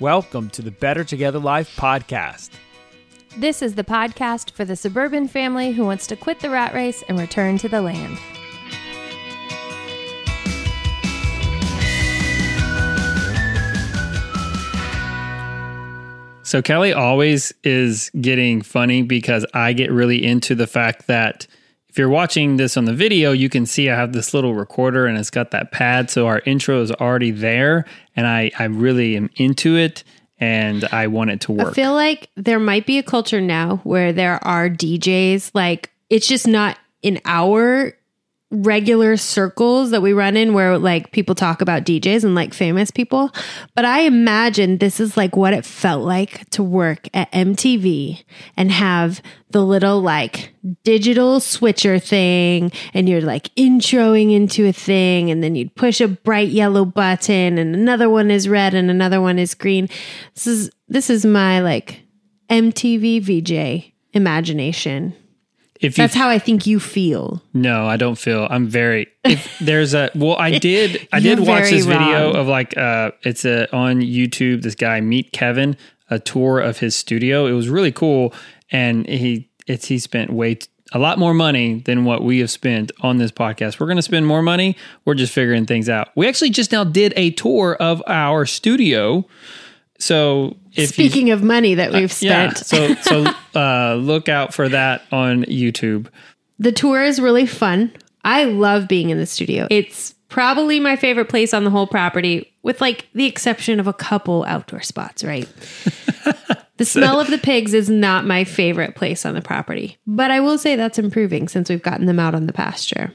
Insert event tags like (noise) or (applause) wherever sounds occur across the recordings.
Welcome to the Better Together Life podcast. This is the podcast for the suburban family who wants to quit the rat race and return to the land. So Kelly always is getting funny because I get really into the fact that if you're watching this on the video, you can see I have this little recorder and it's got that pad. So our intro is already there and I, I really am into it and I want it to work. I feel like there might be a culture now where there are DJs, like it's just not in our regular circles that we run in where like people talk about DJs and like famous people. But I imagine this is like what it felt like to work at MTV and have the little like digital switcher thing and you're like introing into a thing and then you'd push a bright yellow button and another one is red and another one is green. This is this is my like MTV VJ imagination. If you That's how I think you feel. No, I don't feel. I'm very. If there's a well, I did. I did watch this video wrong. of like uh, it's a on YouTube. This guy Meet Kevin, a tour of his studio. It was really cool, and he it's he spent way t- a lot more money than what we have spent on this podcast. We're going to spend more money. We're just figuring things out. We actually just now did a tour of our studio. So if you, Speaking of money that we've yeah, spent, so (laughs) so uh, look out for that on YouTube. the tour is really fun. I love being in the studio. It's probably my favorite place on the whole property, with like the exception of a couple outdoor spots, right? (laughs) the smell of the pigs is not my favorite place on the property, but I will say that's improving since we've gotten them out on the pasture.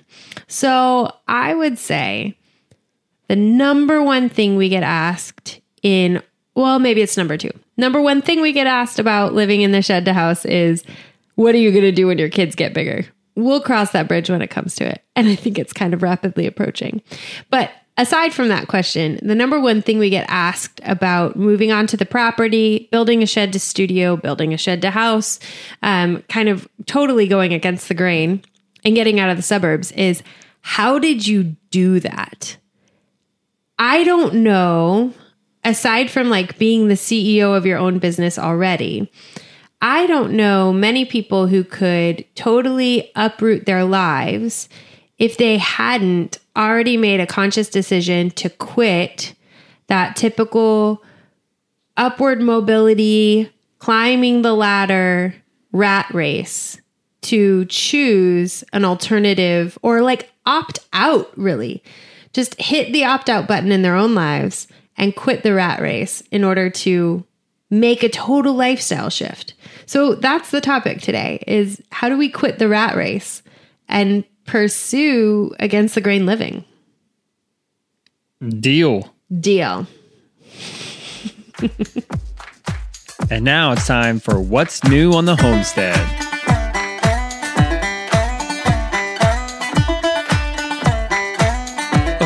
So I would say the number one thing we get asked in well maybe it's number two. Number one thing we get asked about living in the shed to house is what are you going to do when your kids get bigger? We'll cross that bridge when it comes to it. And i think it's kind of rapidly approaching. But aside from that question the number one thing we get asked about moving onto the property building a shed to studio building a shed to house um, kind of totally going against the grain and getting out of the suburbs is how did you do that? I don't know, aside from like being the CEO of your own business already, I don't know many people who could totally uproot their lives if they hadn't already made a conscious decision to quit that typical upward mobility, climbing the ladder rat race to choose an alternative or like opt out, really. Just hit the opt out button in their own lives and quit the rat race in order to make a total lifestyle shift. So that's the topic today is how do we quit the rat race and pursue against the grain living? Deal. Deal. (laughs) And now it's time for what's new on the homestead.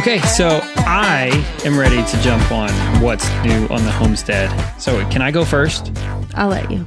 Okay, so I am ready to jump on what's new on the homestead. So, can I go first? I'll let you.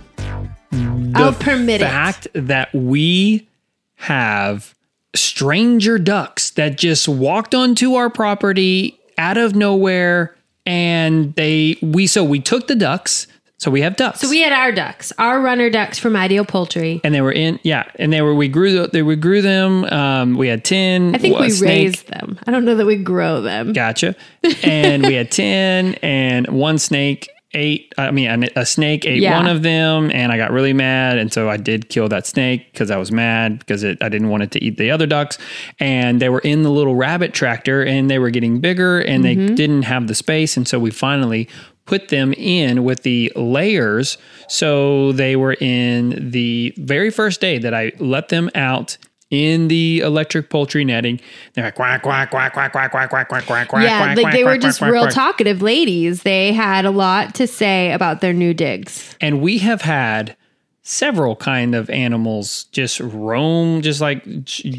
I'll permit the it. fact that we have stranger ducks that just walked onto our property out of nowhere and they we so we took the ducks so we have ducks So we had our ducks, our runner ducks from Ideal Poultry. and they were in yeah and they were we grew the, we grew them um we had 10 I think we snake. raised them. I don't know that we grow them. gotcha (laughs) and we had 10 and one snake ate i mean a, snake ate Yeah. one of them and i got really mad and so i did kill that snake because i was mad because it, i didn't want it to eat the other ducks and they were in the little rabbit tractor and they were getting bigger and they didn't have the space and so we finally put them in with the layers so they were in the very first day that i let them out in the electric poultry netting they're like quack quack quack quack quack quack quack quack quack quack yeah, quack, like quack, they were just quack, real talkative ladies. They had a lot to say about their new digs. and we have had several kind of animals just roam just like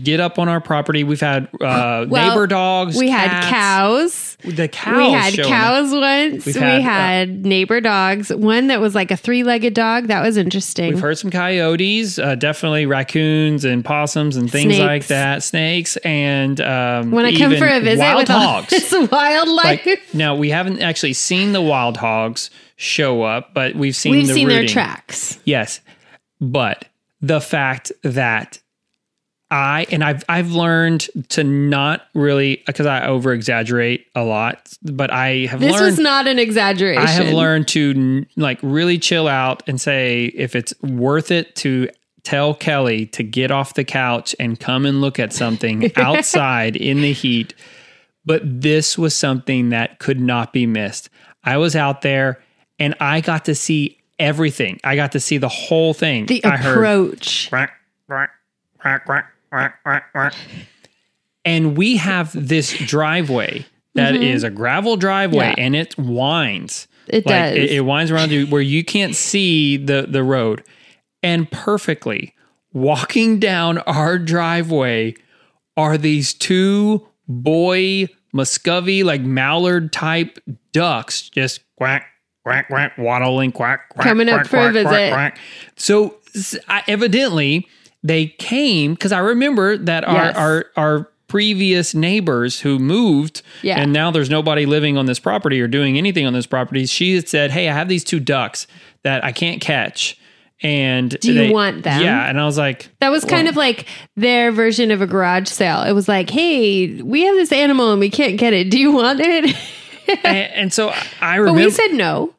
get up on our property we've had uh Well, neighbor dogs We had cows. The cows. we had showing up. cows once. We've we had, uh, neighbor dogs. One that was like a three legged dog. That was interesting. We've heard some coyotes, uh, definitely raccoons and possums and things like that, snakes, and um, when I come for a visit wild with (laughs) hogs. all this wildlife, like, now we haven't actually seen the wild hogs show up, but we've seen we've the seen their tracks. Yes, but the fact that I and I've I've learned to not really because I over exaggerate a lot, but I have learned This learned was not an exaggeration. I have learned to like really chill out and say if it's worth it to tell Kelly to get off the couch and come and look at something (laughs) outside in the heat. But this was something that could not be missed. I was out there and I got to see everything. I got to see the whole thing. the I approach. quack, quack, quack, quack. And we have this driveway that is a gravel driveway Mm-hmm. Yeah. and it winds. It Like, does. It, it winds around you where you can't see the, the road. And perfectly walking down our driveway are these two boy Muscovy, like mallard type ducks, just quack, quack, quack, waddling, quack, quack, Coming up for a quack, quack, visit. quack. So I- evidently they came because I remember that our, Yes. our our previous neighbors who moved Yeah. and now there's nobody living on this property or doing anything on this property. She had said, "Hey, I have these two ducks that I can't catch." And Do you they- want them? Yeah, and I was like, That was kind of like their version of a garage sale. It was like, hey, we have this animal and we can't get it. Do you want it? (laughs) and, and so I- I but remember, we said no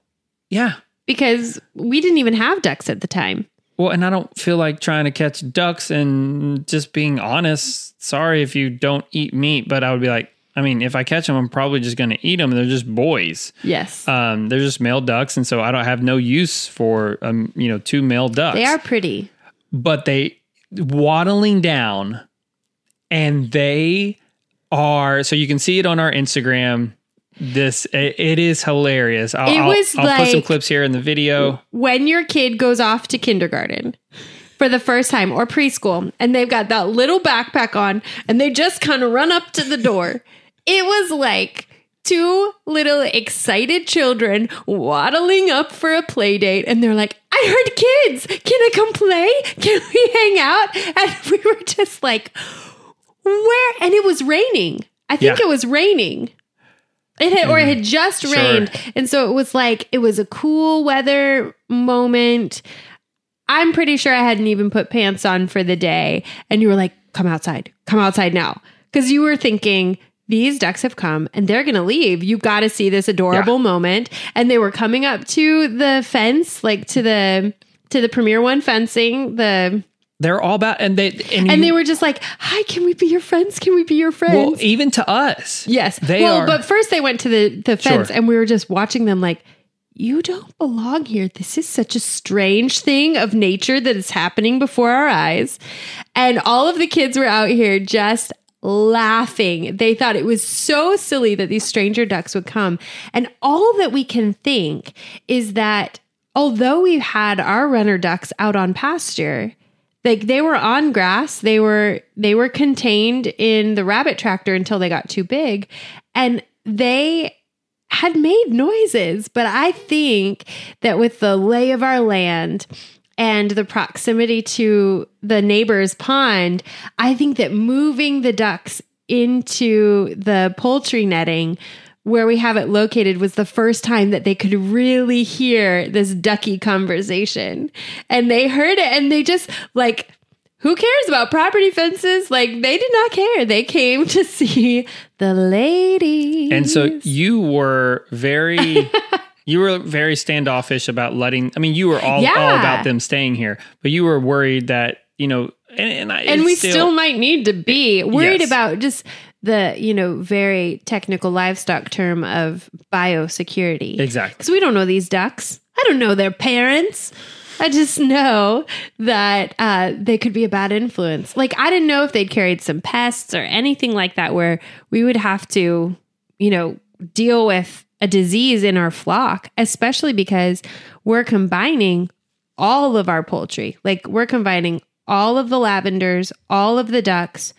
yeah. because we didn't even have ducks at the time. Well, and I don't feel like trying to catch ducks and just being honest. Sorry if you don't eat meat, but I would be like, I mean, if I catch them, I'm probably just going to eat them. They're just boys. Yes. Um, they're just male ducks, and so I don't have no use for um, you know, two male ducks. they are pretty. but they waddling down, and they are. So you can see it on our Instagram. This it, it is hilarious. I'll, It I'll- was I'll put some clips here in the video. When your kid goes off to kindergarten for the first time or preschool and they've got that little backpack on and they just kind of run up to the door, (laughs) it was like two little excited children waddling up for a play date and they're like, I heard kids. Can I come play? Can we hang out? And (laughs) we were just like, where? And it was raining. I think Yeah. it was raining. It had, or it had mm-hmm. just Sure. rained. And so it was like, it was a cool weather moment. I'm pretty sure I hadn't even put pants on for the day. And you were like, come outside, come outside now. Because you were thinking, these ducks have come and they're going to leave. You've got to see this adorable moment. And they were coming up to the fence, like to the, to the Premier One fencing, the, They're all about, and they and, and you- they were just like, hi, can we be your friends? Can we be your friends? well, even to us. Yes. They well, are- but first they went to the, the fence Sure. and we were just watching them like, you don't belong here. This is such a strange thing of nature that is happening before our eyes. And all of the kids were out here just laughing. They thought it was so silly that these stranger ducks would come. And all that we can think is that although we've had our runner ducks out on pasture, like they were on grass. They were they were contained in the rabbit tractor until they got too big. And they had made noises. But i think that with the lay of our land and the proximity to the neighbor's pond i think that moving the ducks into the poultry netting where we have it located was the first time that they could really hear this ducky conversation. And they heard it and they just like, who cares about property fences? Like they did not care. They came to (laughs) see the lady. And so you were very, (laughs) you were very standoffish about letting. I mean, you were all, all about them staying here, but you were worried that you know, and and, I, and we still, might need to be worried Yes. about just the, you know, very technical livestock term of biosecurity. exactly. because we don't know these ducks. I don't know their parents. I just know that uh, they could be a bad influence. Like I didn't know if they'd carried some pests or anything like that, where we would have to, you know, deal with a disease in our flock, especially because we're combining all of our poultry. Like we're combining all of the lavenders, all of the ducks,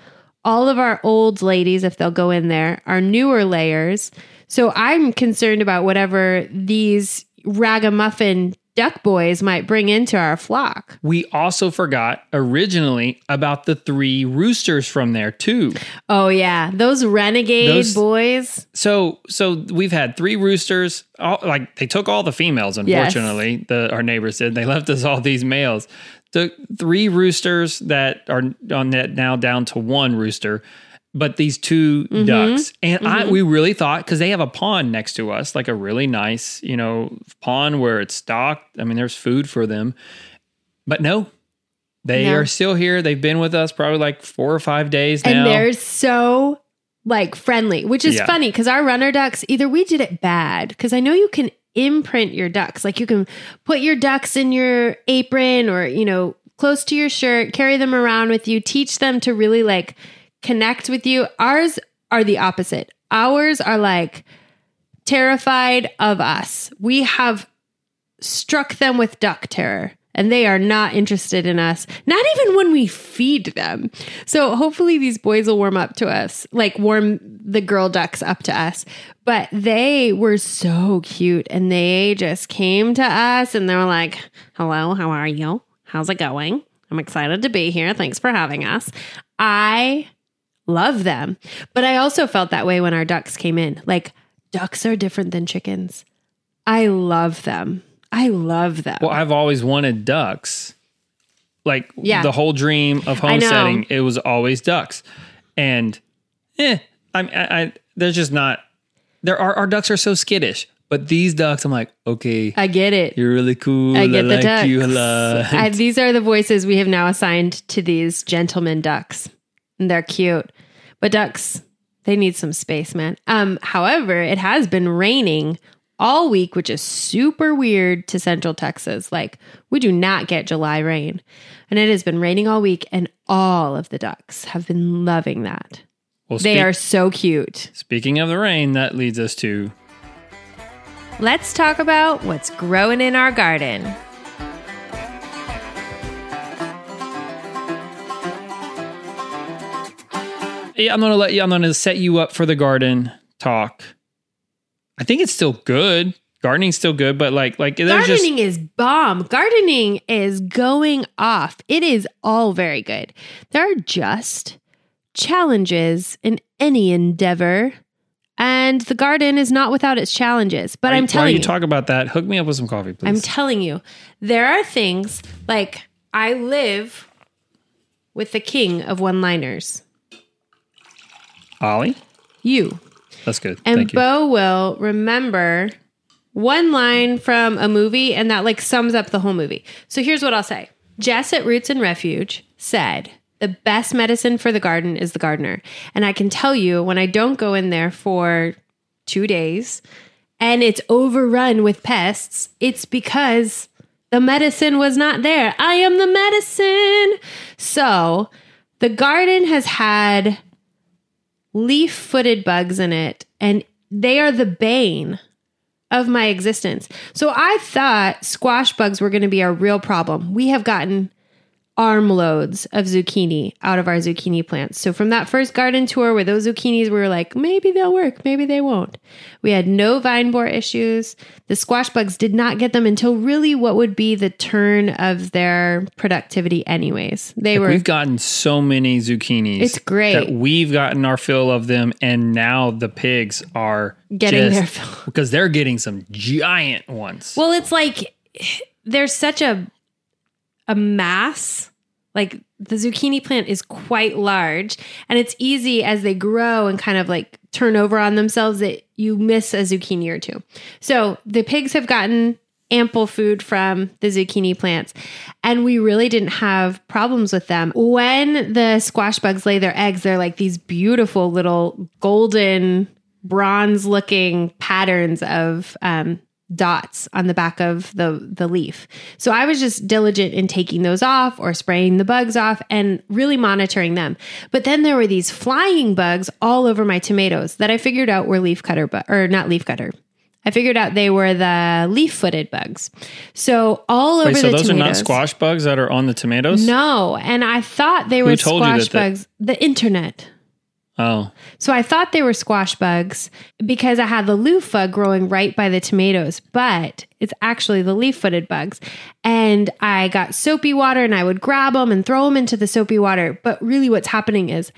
all of our old ladies, if they'll go in there, are newer layers. So I'm concerned about whatever these ragamuffin duck boys might bring into our flock. We also forgot originally about the three roosters from there too. Oh yeah, those renegade Those- boys. So so we've had three roosters. All, like they took all the females. Unfortunately, the our neighbors did. They left us all these males. Took three roosters that are on that now down to one rooster. But these 2 Mm-hmm. ducks, and I we really thought because they have a pond next to us, like a really nice, you know, pond where it's stocked. I mean, there's food for them, but no, they No. are still here. They've been with us probably like four or five days now. And they're so like friendly, which is Yeah. funny because our runner ducks, either we did it bad, because I know you can imprint your ducks. Like you can put your ducks in your apron or, you know, close to your shirt, carry them around with you, teach them to really like connect with you. Ours are the opposite. Ours are like terrified of us. We have struck them with duck terror and they are not interested in us, not even when we feed them. So hopefully these boys will warm up to us, like warm the girl ducks up to us. But they were so cute and they just came to us and they were like, hello, how are you? How's it going? I'm excited to be here. Thanks for having us. I love them. But I also felt that way when our ducks came in. Like, ducks are different than chickens. I love them. I love them. Well, I've always wanted ducks. Like Yeah. the whole dream of I homesteading, it was always ducks. And eh, I'm I, I there's just not there are our ducks are so skittish. But these ducks, I'm like, okay, I get it. you're really cool. I get the like ducks. you a lot. I- (laughs) these are the voices we have now assigned to these gentlemen ducks. And they're cute. But ducks, they need some space, man. Um, however, it has been raining all week, which is super weird to central Texas. Like, we do not get July rain. And it has been raining all week, and all of the ducks have been loving that. well, They speak- are so cute. speaking of the rain, that leads us to Let's talk about what's growing in our garden. yeah, I'm gonna let you I'm gonna set you up for the garden talk. I think it's still good. Gardening's still good, but like like there's just Gardening is bomb. Gardening is going off. It is all very good. There are just challenges in any endeavor, and the garden is not without its challenges. But I'm While telling you you, talk about that, hook me up with some coffee, please. I'm telling you, there are things like I live with the king of one-liners, Ollie, you. That's good. And Thank you. Bo will remember one line from a movie and that like sums up the whole movie. So here's what I'll say. Jess at Roots and Refuge said, the best medicine for the garden is the gardener. And I can tell you when I don't go in there for two days and it's overrun with pests, it's because the medicine was not there. I am the medicine. So the garden has had leaf footed bugs in it, and they are the bane of my existence. So I thought squash bugs were going to be our real problem. We have gotten armloads of zucchini out of our zucchini plants. So from that first garden tour where those zucchinis we were like, maybe they'll work, maybe they won't. We had no vine borer issues. The squash bugs did not get them until really what would be the turn of their productivity anyways. They were We've gotten so many zucchinis. It's great. that we've gotten our fill of them, and now the pigs are Getting just- their fill. (laughs) because they're getting some giant ones. Well, it's like there's such a a mass. Like the zucchini plant is quite large, and it's easy as they grow and kind of like turn over on themselves that you miss a zucchini or two. So the pigs have gotten ample food from the zucchini plants, and we really didn't have problems with them. When the squash bugs lay their eggs, they're like these beautiful little golden bronze looking patterns of um, dots on the back of the the leaf. So I was just diligent in taking those off or spraying the bugs off and really monitoring them. But then there were these flying bugs all over my tomatoes that I figured out were leaf cutter bu- or not leaf cutter. I figured out they were the leaf-footed bugs. So all over Wait, so the those tomatoes. are not squash bugs that are on the tomatoes? No, and I thought they were squash that they- bugs. The internet. Oh, So I thought they were squash bugs because I had the loofah growing right by the tomatoes, but it's actually the leaf footed bugs. And I got soapy water and I would grab them and throw them into the soapy water. But really, what's happening is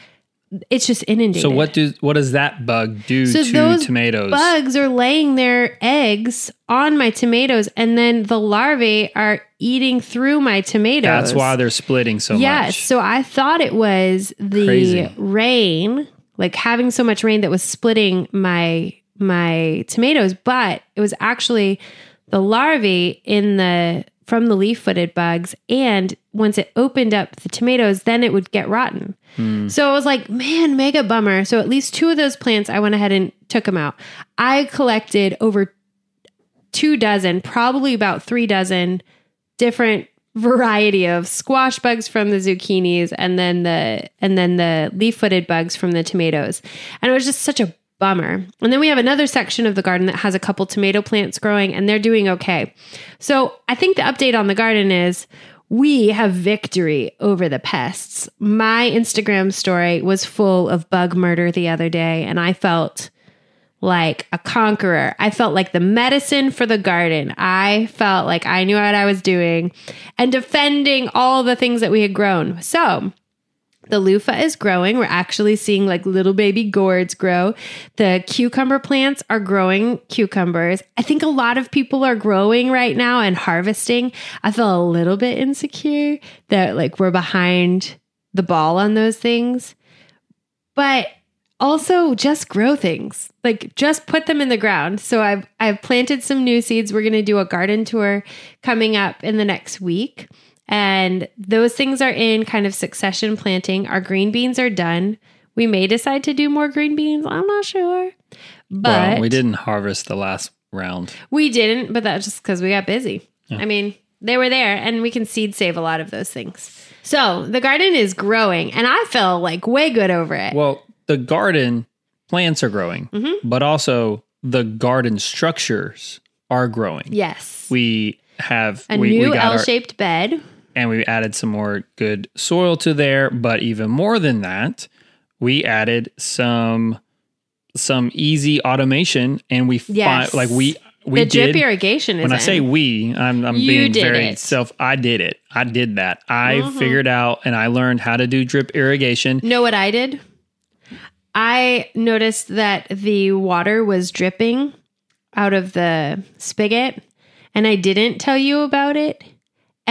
it's just inundated. so what do what does that bug do So to those tomatoes? bugs are laying their eggs on my tomatoes, and then the larvae are eating through my tomatoes. That's why they're splitting so Yes. much. Yes. So I thought it was the Crazy. rain, like having so much rain that was splitting my my tomatoes, but it was actually the larvae in the from the leaf-footed bugs and once it opened up the tomatoes then it would get rotten. Hmm. So I was like, man, mega bummer. So at least two of those plants I went ahead and took them out. I collected over two dozen, probably about three dozen different variety of squash bugs from the zucchinis and then the and then the leaf-footed bugs from the tomatoes. And it was just such a bummer. And then we have another section of the garden that has a couple tomato plants growing and they're doing okay. So, I think the update on the garden is we have victory over the pests. My Instagram story was full of bug murder the other day and I felt like a conqueror. I felt like the medicine for the garden. I felt like I knew what I was doing and defending all the things that we had grown. So, the loofah is growing. We're actually seeing like little baby gourds grow. The cucumber plants are growing cucumbers. I think a lot of people are growing right now and harvesting. I feel a little bit insecure that like we're behind the ball on those things. But also just grow things like just put them in the ground so i've i've planted some new seeds we're going to do a garden tour coming up in the next week and those things are in kind of succession planting. Our green beans are done. We may decide to do more green beans. I'm not sure. But well, we didn't harvest the last round. we didn't but that's just because we got busy. I mean they were there and we can seed save a lot of those things. So the garden is growing and i feel like way good over it. Well, the garden plants are growing, Mm-hmm. but also the garden structures are growing. yes. We have a we, new we l-shaped bed and we added some more good soil to there, but even more than that, we added some some easy automation and we fi- like we we the drip did irrigation is when I in. say we, I'm, I'm being very it. self. I did it. I did that. I Mm-hmm. figured out and I learned how to do drip irrigation. know what I did? I noticed that the water was dripping out of the spigot and I didn't tell you about it.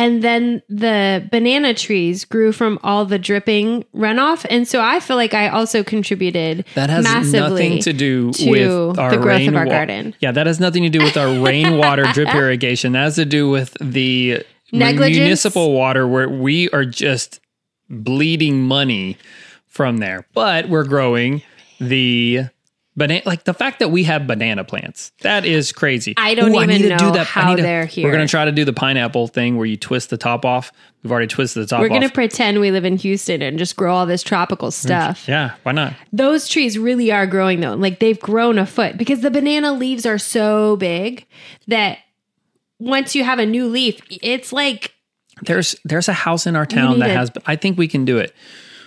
And then the banana trees grew from all the dripping runoff. And so I feel like I also contributed That has massively nothing to do to with the growth of our rainwa- garden. Yeah, that has nothing to do with our rainwater (laughs) drip irrigation. That has to do with the Negligence? municipal water where we are just bleeding money from there. But we're growing the banana like the fact that we have banana plants. That is crazy. I don't Ooh, even need to know I how need to- they're here. We're going to try to do the pineapple thing where you twist the top off. We've already twisted the top We're off. to pretend we live in Houston and just grow all this tropical stuff. yeah, why not? Those trees really are growing though. Like they've grown a foot because the banana leaves are so big that once you have a new leaf, it's like There's there's a house in our town that a- has I think we can do it.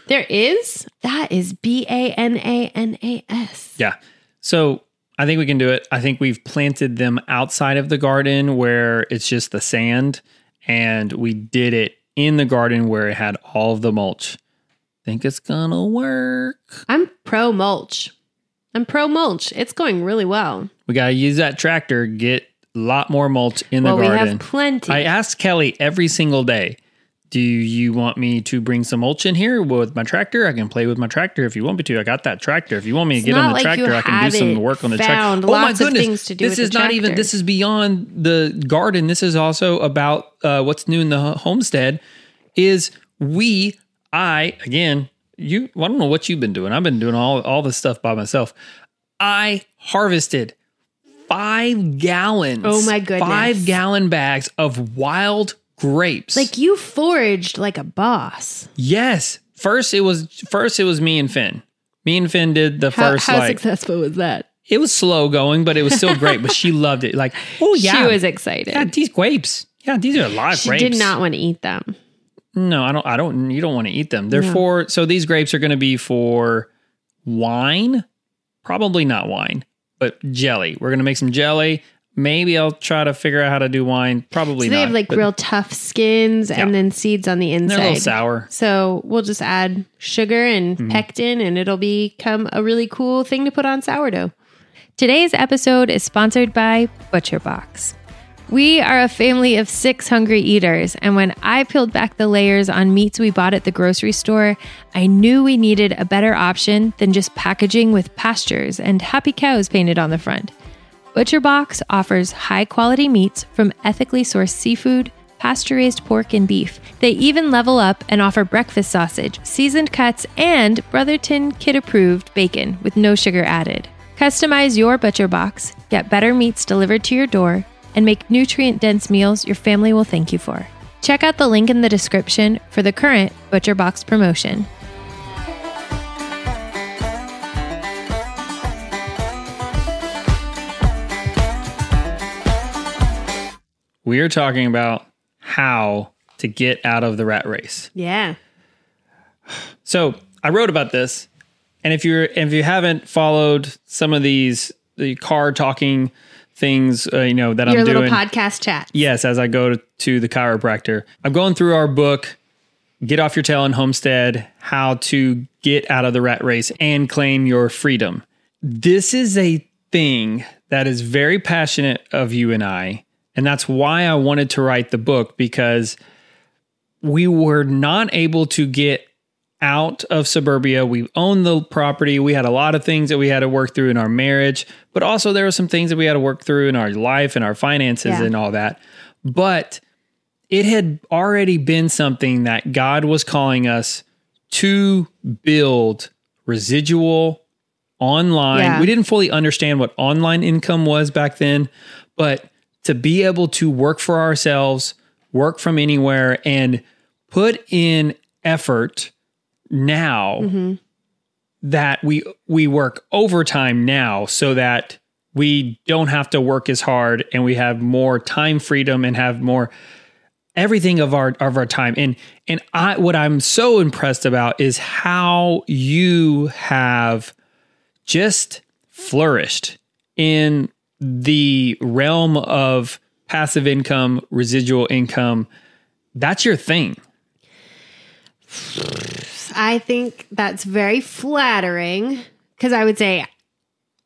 There is. That is B A N A N A S. Yeah. So I think we can do it. I think we've planted them outside of the garden where it's just the sand, and we did it in the garden where it had all of the mulch. Think it's gonna work. I'm pro mulch. I'm pro mulch. It's going really well. We gotta use that tractor, get a lot more mulch in the well, we garden. have plenty. I asked Kelly every single day, do you want me to bring some mulch in here with my tractor? I can play with my tractor if you want me to. I got that tractor. If you want me to It's get on the like tractor, I can do some work on the tractor. Oh my goodness. things to do this is not even this is beyond the garden. This is also about uh, what's new in the homestead is we I again, you I don't know what you've been doing. I've been doing all all this stuff by myself. I harvested five gallons. Oh my goodness. Five gallon bags of wild grapes. like you foraged like a boss. yes. First it was first it was me and Finn. Me and Finn did the How, first how like successful was that? it was slow going, but it was still great. but she (laughs) loved it. Like, oh yeah, She was excited. yeah, these grapes. Yeah, these are live she grapes. did not want to eat them. No, I don't. I don't. You don't want to eat them. They're No. for. So these grapes are going to be for wine. Probably not wine, but jelly. We're going to make some jelly. Maybe I'll try to figure out how to do wine. Probably So they not. have like but real tough skins Yeah. and then seeds on the inside. They're a little sour. So we'll just add sugar and Mm-hmm. pectin, and it'll become a really cool thing to put on sourdough. Today's episode is sponsored by ButcherBox. We are a family of six hungry eaters, and when I peeled back the layers on meats we bought at the grocery store, I knew we needed a better option than just packaging with pastures and happy cows painted on the front. ButcherBox offers high quality meats from ethically sourced seafood, pasture raised pork, and beef. They even level up and offer breakfast sausage, seasoned cuts, and Brotherton kid approved bacon with no sugar added. Customize your ButcherBox, get better meats delivered to your door, and make nutrient dense meals your family will thank you for. Check out the link in the description for the current ButcherBox promotion. We are talking about how to get out of the rat race. Yeah. So I wrote about this, and if you're if you haven't followed some of these the car talking things, uh, you know that Your I'm little doing. podcast chat. Yes, as I go to, to the chiropractor, I'm going through our book, Get Off Your Tail and Homestead How to Get Out of the Rat Race and Claim Your Freedom. This is a thing that is very passionate of you and I. And that's why I wanted to write the book because we were not able to get out of suburbia. We owned the property. We had a lot of things that we had to work through in our marriage, but also there were some things that we had to work through in our life and our finances Yeah. and all that. But it had already been something that God was calling us to build residual online. Yeah. We didn't fully understand what online income was back then, but to be able to work for ourselves, work from anywhere, and put in effort now that we we work overtime now so that we don't have to work as hard and we have more time freedom and have more everything of our of our time. And and I what I'm so impressed about is how you have just flourished in the realm of passive income, residual income. That's your thing. I think that's very flattering because I would say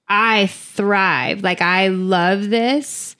I thrive. Like, I love this.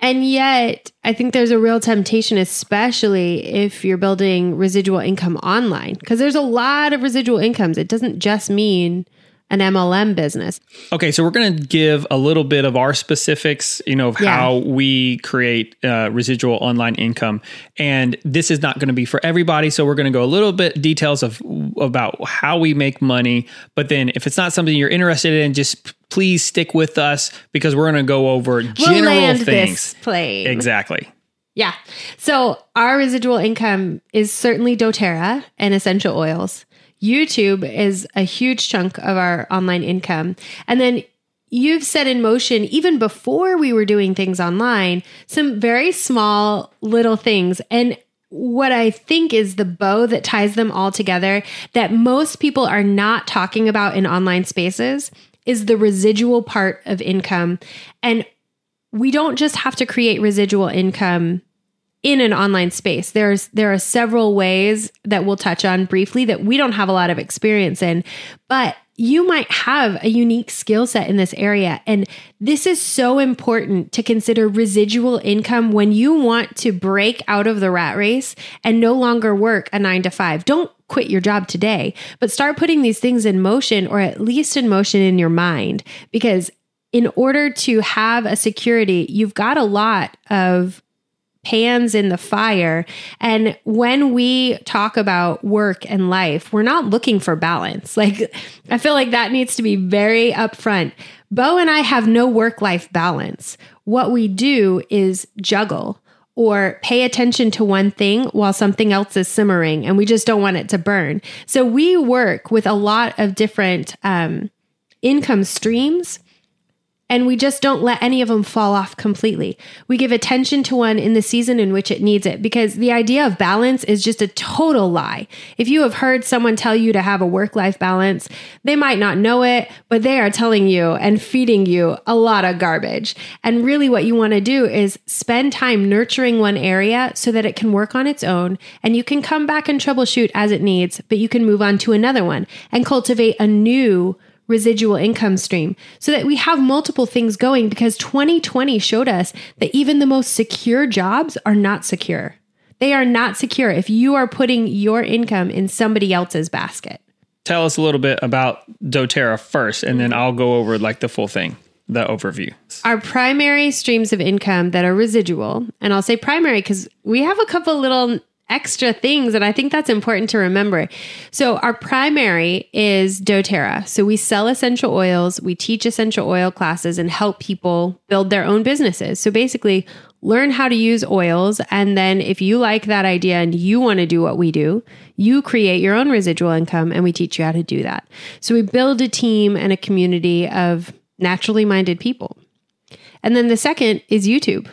And yet, I think there's a real temptation, especially if you're building residual income online, because there's a lot of residual incomes. It doesn't just mean an MLM business. Okay, so we're going to give a little bit of our specifics, you know, of Yeah. how we create uh, residual online income, and this is not going to be for everybody. So we're going to go a little bit details of about how we make money. But then, if it's not something you're interested in, just please stick with us because we're going to go over We'll general land things. plane. Exactly. Yeah. So our residual income is certainly doTERRA and essential oils. YouTube is a huge chunk of our online income. And then you've set in motion, even before we were doing things online, some very small little things. And what I think is the bow that ties them all together that most people are not talking about in online spaces is the residual part of income. And we don't just have to create residual income in an online space. There's there are several ways that we'll touch on briefly that we don't have a lot of experience in, but you might have a unique skill set in this area and this is so important to consider residual income when you want to break out of the rat race and no longer work a 9 to 5. Don't quit your job today, but start putting these things in motion or at least in motion in your mind because in order to have a security, you've got a lot of pans in the fire. And when we talk about work and life, we're not looking for balance. Like, I feel like that needs to be very upfront. Bo and I have no work life balance. What we do is juggle or pay attention to one thing while something else is simmering and we just don't want it to burn. So we work with a lot of different um, income streams and we just don't let any of them fall off completely. We give attention to one in the season in which it needs it because the idea of balance is just a total lie. If you have heard someone tell you to have a work life balance, they might not know it, but they are telling you and feeding you a lot of garbage. And really, what you want to do is spend time nurturing one area so that it can work on its own and you can come back and troubleshoot as it needs, but you can move on to another one and cultivate a new residual income stream so that we have multiple things going because 2020 showed us that even the most secure jobs are not secure. They are not secure if you are putting your income in somebody else's basket. Tell us a little bit about doTERRA first, and then I'll go over like the full thing, the overview. Our primary streams of income that are residual, and I'll say primary because we have a couple little extra things. And I think that's important to remember. So, our primary is doTERRA. So, we sell essential oils, we teach essential oil classes, and help people build their own businesses. So, basically, learn how to use oils. And then, if you like that idea and you want to do what we do, you create your own residual income and we teach you how to do that. So, we build a team and a community of naturally minded people. And then the second is YouTube.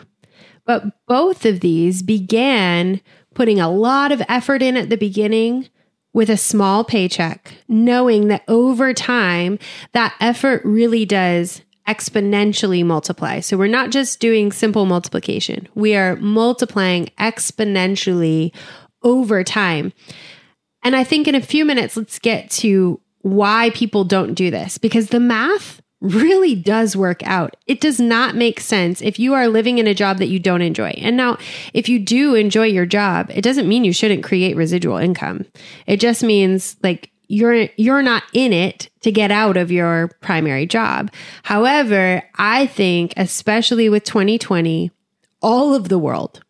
But both of these began putting a lot of effort in at the beginning with a small paycheck, knowing that over time, that effort really does exponentially multiply. So we're not just doing simple multiplication, we are multiplying exponentially over time. And I think in a few minutes, let's get to why people don't do this because the math really does work out. It does not make sense if you are living in a job that you don't enjoy. And now, if you do enjoy your job, it doesn't mean you shouldn't create residual income. It just means like you're you're not in it to get out of your primary job. However, I think especially with 2020, all of the world,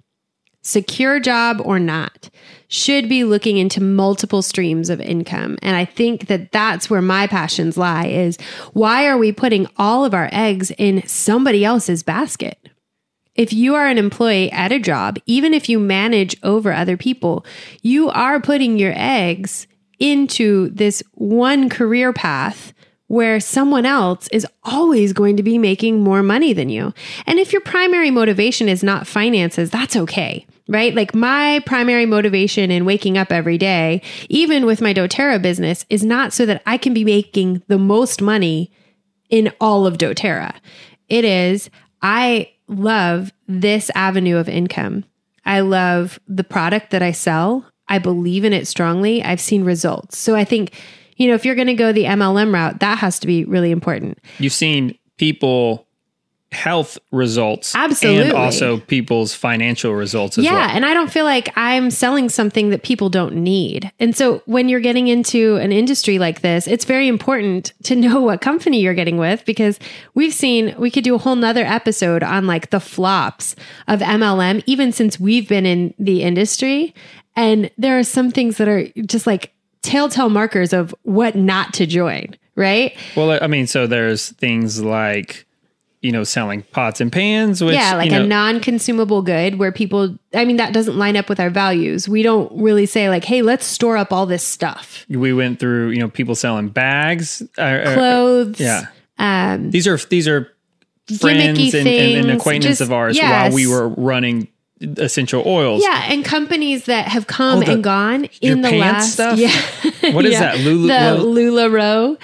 secure job or not, should be looking into multiple streams of income. And I think that that's where my passions lie is why are we putting all of our eggs in somebody else's basket? If you are an employee at a job, even if you manage over other people, you are putting your eggs into this one career path where someone else is always going to be making more money than you. And if your primary motivation is not finances, that's okay right? Like my primary motivation in waking up every day, even with my doTERRA business, is not so that I can be making the most money in all of doTERRA. It is, I love this avenue of income. I love the product that I sell. I believe in it strongly. I've seen results. So I think, you know, if you're going to go the MLM route, that has to be really important. You've seen people health results Absolutely. and also people's financial results as well. yeah, well. and I don't feel like I'm selling something that people don't need. And so when you're getting into an industry like this, it's very important to know (laughs) what company you're getting with because we've seen we could do a whole nother episode on like the flops of MLM, even since we've been in the industry. And there are some things that are just like telltale markers of what not to join, right? Well, I mean, so there's things like you know, selling pots and pans, which yeah, like you know, a non-consumable good where people I mean that doesn't line up with our values. We don't really say like, "Hey, let's store up all this stuff." we went through, you know, people selling bags, uh, uh, Clothes. yeah. Um These are these are friends and, and, and acquaintances just- of ours yes. while we were running essential oils. yeah, and companies that have come Oh, the- and gone in the last stuff? yeah. (laughs) What is (laughs) Yeah. that? Lulu- the LuLaRoe.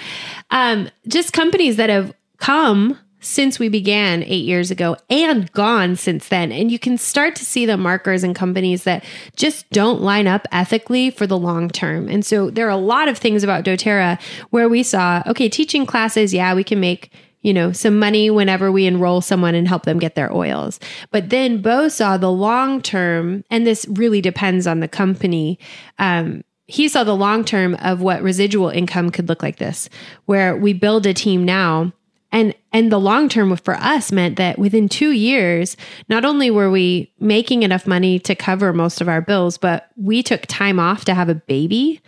Um just companies that have come since we began eight years ago and gone since then. And you can start to see the markers and companies that just don't line up ethically for the long term. And so there are a lot of things about doTERRA where we saw, okay, teaching classes, yeah, we can make you know, some money whenever we enroll someone and help them get their oils. But then Bo saw the long term, and this really depends on the company. Um, he saw the long term of what residual income could look like this, where we build a team now and and the long term for us meant that within 2 years not only were we making enough money to cover most of our bills but we took time off to have a baby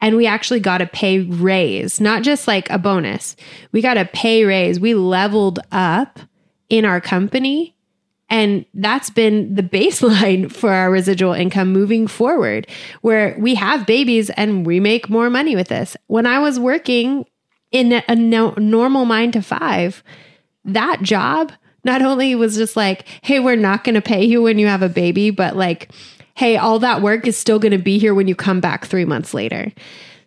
and we actually got a pay raise not just like a bonus we got a pay raise we leveled up in our company and that's been the baseline (laughs) for our residual income moving forward, where we have babies and we make more money with this. When I was working in a no, normal nine to five, that job not only was just like, hey, we're not going to pay you when you have a baby, but like, hey, all that work is still going to be here when you come back three months later.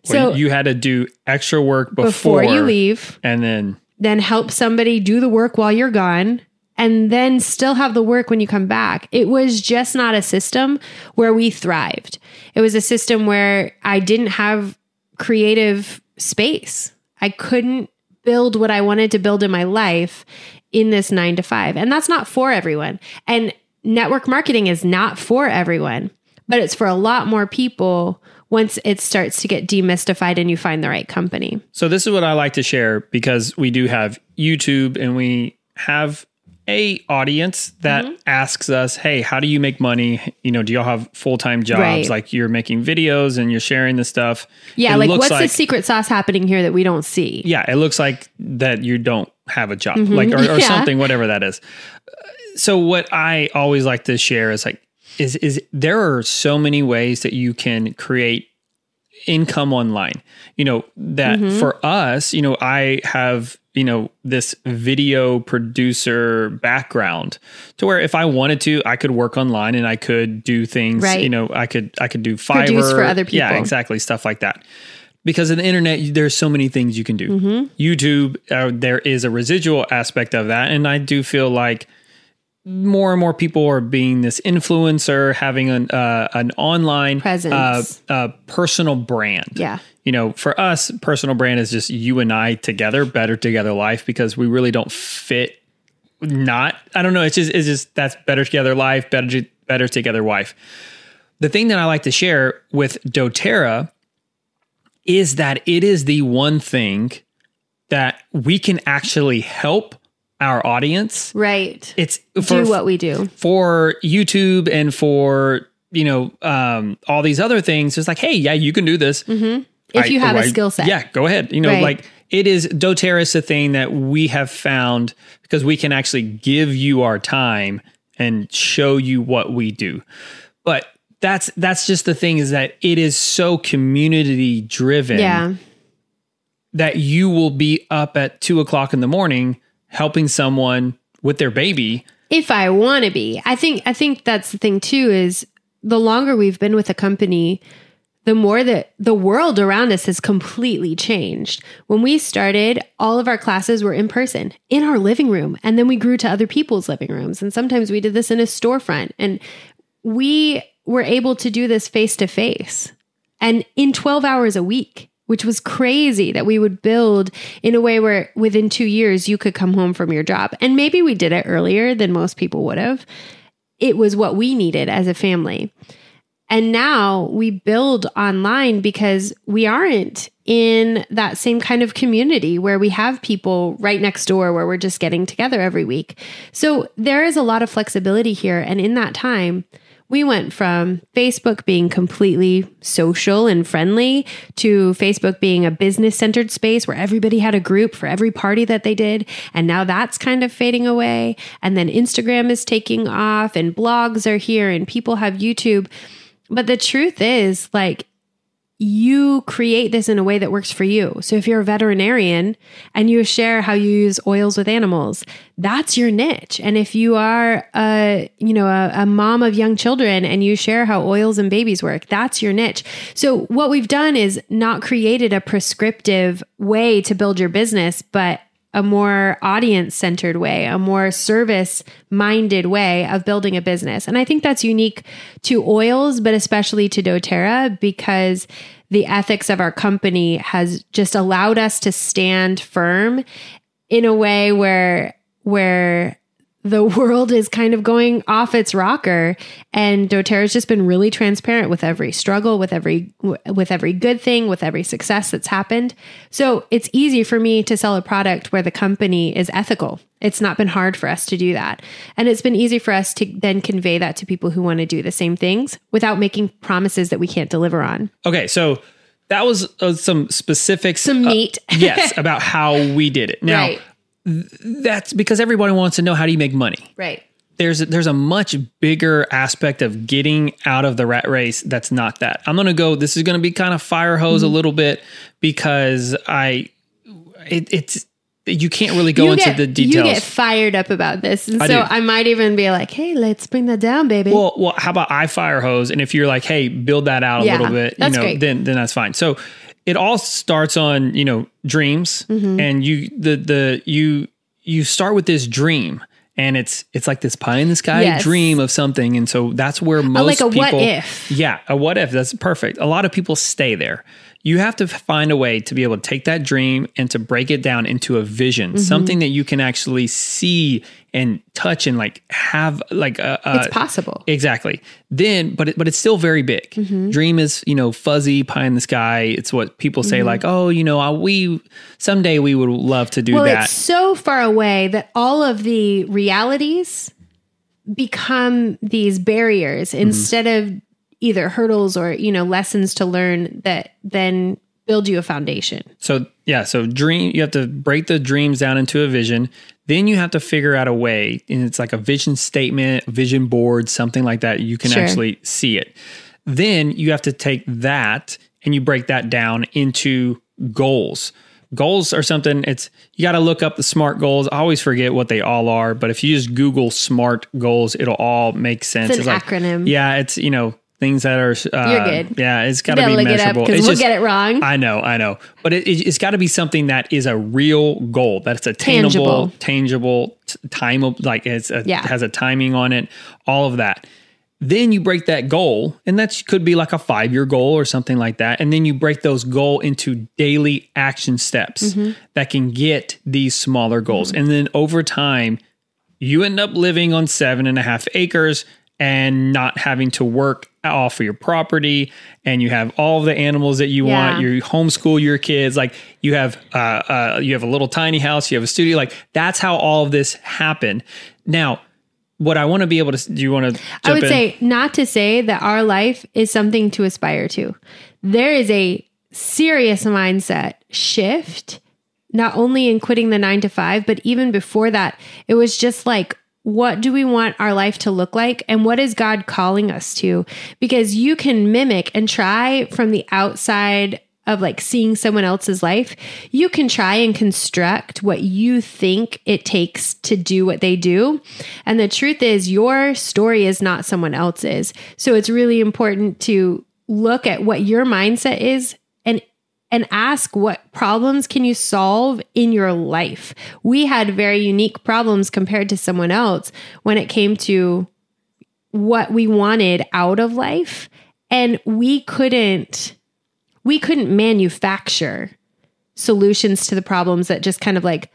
So So you had to do extra work before, before you leave, and then then help somebody do the work while you're gone and then still have the work when you come back. It was just not a system where we thrived. It was a system where I didn't have creative space. I couldn't build what I wanted to build in my life in this 9 to 5. And that's not for everyone. And network marketing is not for everyone, but it's for a lot more people once it starts to get demystified and you find the right company. So this is what I like to share because we do have YouTube and we have a audience that Mm-hmm. asks us, "Hey, how do you make money? You know, do y'all have full-time jobs Right. like you're making videos and you're sharing this stuff?" Yeah, It like what's the secret sauce happening here that we don't see? yeah, it looks like that you don't have a job, like or, or Mm-hmm. (laughs) Yeah. something, whatever that is. So what I always like to share is like is is there are so many ways that you can create income online. You know that Mm-hmm. for us, you know, I have you know this video producer background to where if I wanted to, I could work online and I could do things. Right. You know, I could I could do Fiverr Produce for other people. Yeah, exactly stuff like that because of the internet there's so many things you can do Mm-hmm. youtube uh, there is a residual aspect of that and i do feel like more and more people are being this influencer having an uh, an online Presence. uh, uh, personal brand Yeah. you know for us personal brand is just you and i together better together life because we really don't fit not i don't know it's just it's just that's better together life better better together wife the thing that i like to share with doterra is that it is the one thing that we can actually help our audience Right. it's for, do what we do. for youtube and for you know um, all these other things it's like hey yeah you can do this If you have a I- skill set. Yeah, go ahead. You know, Right. like it is doTERRA is a thing that we have found because we can actually give you our time and show you what we do. But that's that's just the thing is that it is so community driven Yeah. that you will be up at two o'clock in the morning helping someone with their baby. If I want to be. I think I think that's the thing too is the longer we've been with a company, the more that the world around us has completely changed. When we started, all of our classes were in person in our living room, and then we grew to other people's living rooms. And sometimes we did this in a storefront. And we were able to do this face to face and in 12 hours a week, which was crazy that we would build in a way where within two years you could come home from your job. And maybe we did it earlier than most people would have. It was what we needed as a family. And now we build online because we aren't in that same kind of community where we have people right next door where we're just getting together every week. So there is a lot of flexibility here. And in that time, we went from Facebook being completely social and friendly to Facebook being a business centered space where everybody had a group for every party that they did. And now that's kind of fading away. And then Instagram is taking off and blogs are here and people have YouTube. But the truth is, like, you create this in a way that works for you. So if you're a veterinarian and you share how you use oils with animals, that's your niche. And if you are a, you know, a, a mom of young children and you share how oils and babies work, that's your niche. So what we've done is not created a prescriptive way to build your business, but a more audience centered way, a more service minded way of building a business. And I think that's unique to oils, but especially to doTERRA because the ethics of our company has just allowed us to stand firm in a way where, where the world is kind of going off its rocker. And doterra's just been really transparent with every struggle with every with every good thing with every success that's happened. So it's easy for me to sell a product where the company is ethical. It's not been hard for us to do that. And it's been easy for us to then convey that to people who want to do the same things without making promises that we can't deliver on. Okay, so that was uh, some specifics. some uh, meat. yes, about how we did it. (laughs) Now, right that's because everybody wants to know how do you make money. right There's there's a much bigger aspect of getting out of the rat race that's not that. I'm going to go this is going to be kind of fire hose a mm-hmm. little bit because I it, it's you can't really go you into get, the details. You get fired up about this. And I so do. I might even be like, hey, let's bring that down, baby. Well, well, how about I fire hose? And if you're like, hey, build that out a little bit, you know, great. then then that's fine. So it all starts on you know dreams, Mm-hmm. and you the the you you start with this dream. And it's it's like this pie in the sky Yes. dream of something, and so that's where most like a people. what if. Yeah, a what if. That's perfect. A lot of people stay there. You have to find a way to be able to take that dream and to break it down into a vision, Mm-hmm. something that you can actually see and touch and like have like a, a it's possible. Exactly. Then, but it, but it's still very big. Mm-hmm. Dream is you know fuzzy pie in the sky. It's what people say Mm-hmm. like, oh, you know, I, we someday we would love to do well, that. it's so far away that all of the realities become these barriers Mm-hmm. instead of either hurdles or, you know, lessons to learn that then build you a foundation. So yeah, so dream you have to break the dreams down into a vision. Then you have to figure out a way, and it's like a vision statement, vision board, something like that. You can Sure. actually see it. Then you have to take that and you break that down into goals. Goals are something it's you got to look up the SMART goals. I always forget what they all are, but if you just Google SMART goals, it'll all make sense. It's an acronym. Yeah, it's you know things that are. Uh, You're good. Yeah, it's got to be it measurable. because we'll just- get it wrong. I know, I know, but it, it, it's got to be something that is a real goal. That's attainable, Tangible. tangible, t- time like it's a, Yeah. has a timing on it. All of that. Then you break that goal, and that could be like a five year goal or something like that. And then you break those goal into daily action steps Mm-hmm. that can get these smaller goals. And then over time, you end up living on seven and a half acres and not having to work off of your property and you have all the animals that you Yeah. want you homeschool your kids like you have uh, uh you have a little tiny house you have a studio like that's how all of this happened now what i want to be able to do you want to I would say not to say that our life is something to aspire to. There is a serious mindset shift, not only in quitting the nine to five, but even before that, it was just like, what do we want our life to look like? And what is God calling us to? Because you can mimic and try from the outside of like seeing someone else's life, you can try and construct what you think it takes to do what they do. And the truth is, your story is not someone else's. So it's really important to look at what your mindset is and ask what problems can you solve in your life. We had very unique problems compared to someone else when it came to what we wanted out of life and we couldn't we couldn't manufacture solutions to the problems that just kind of like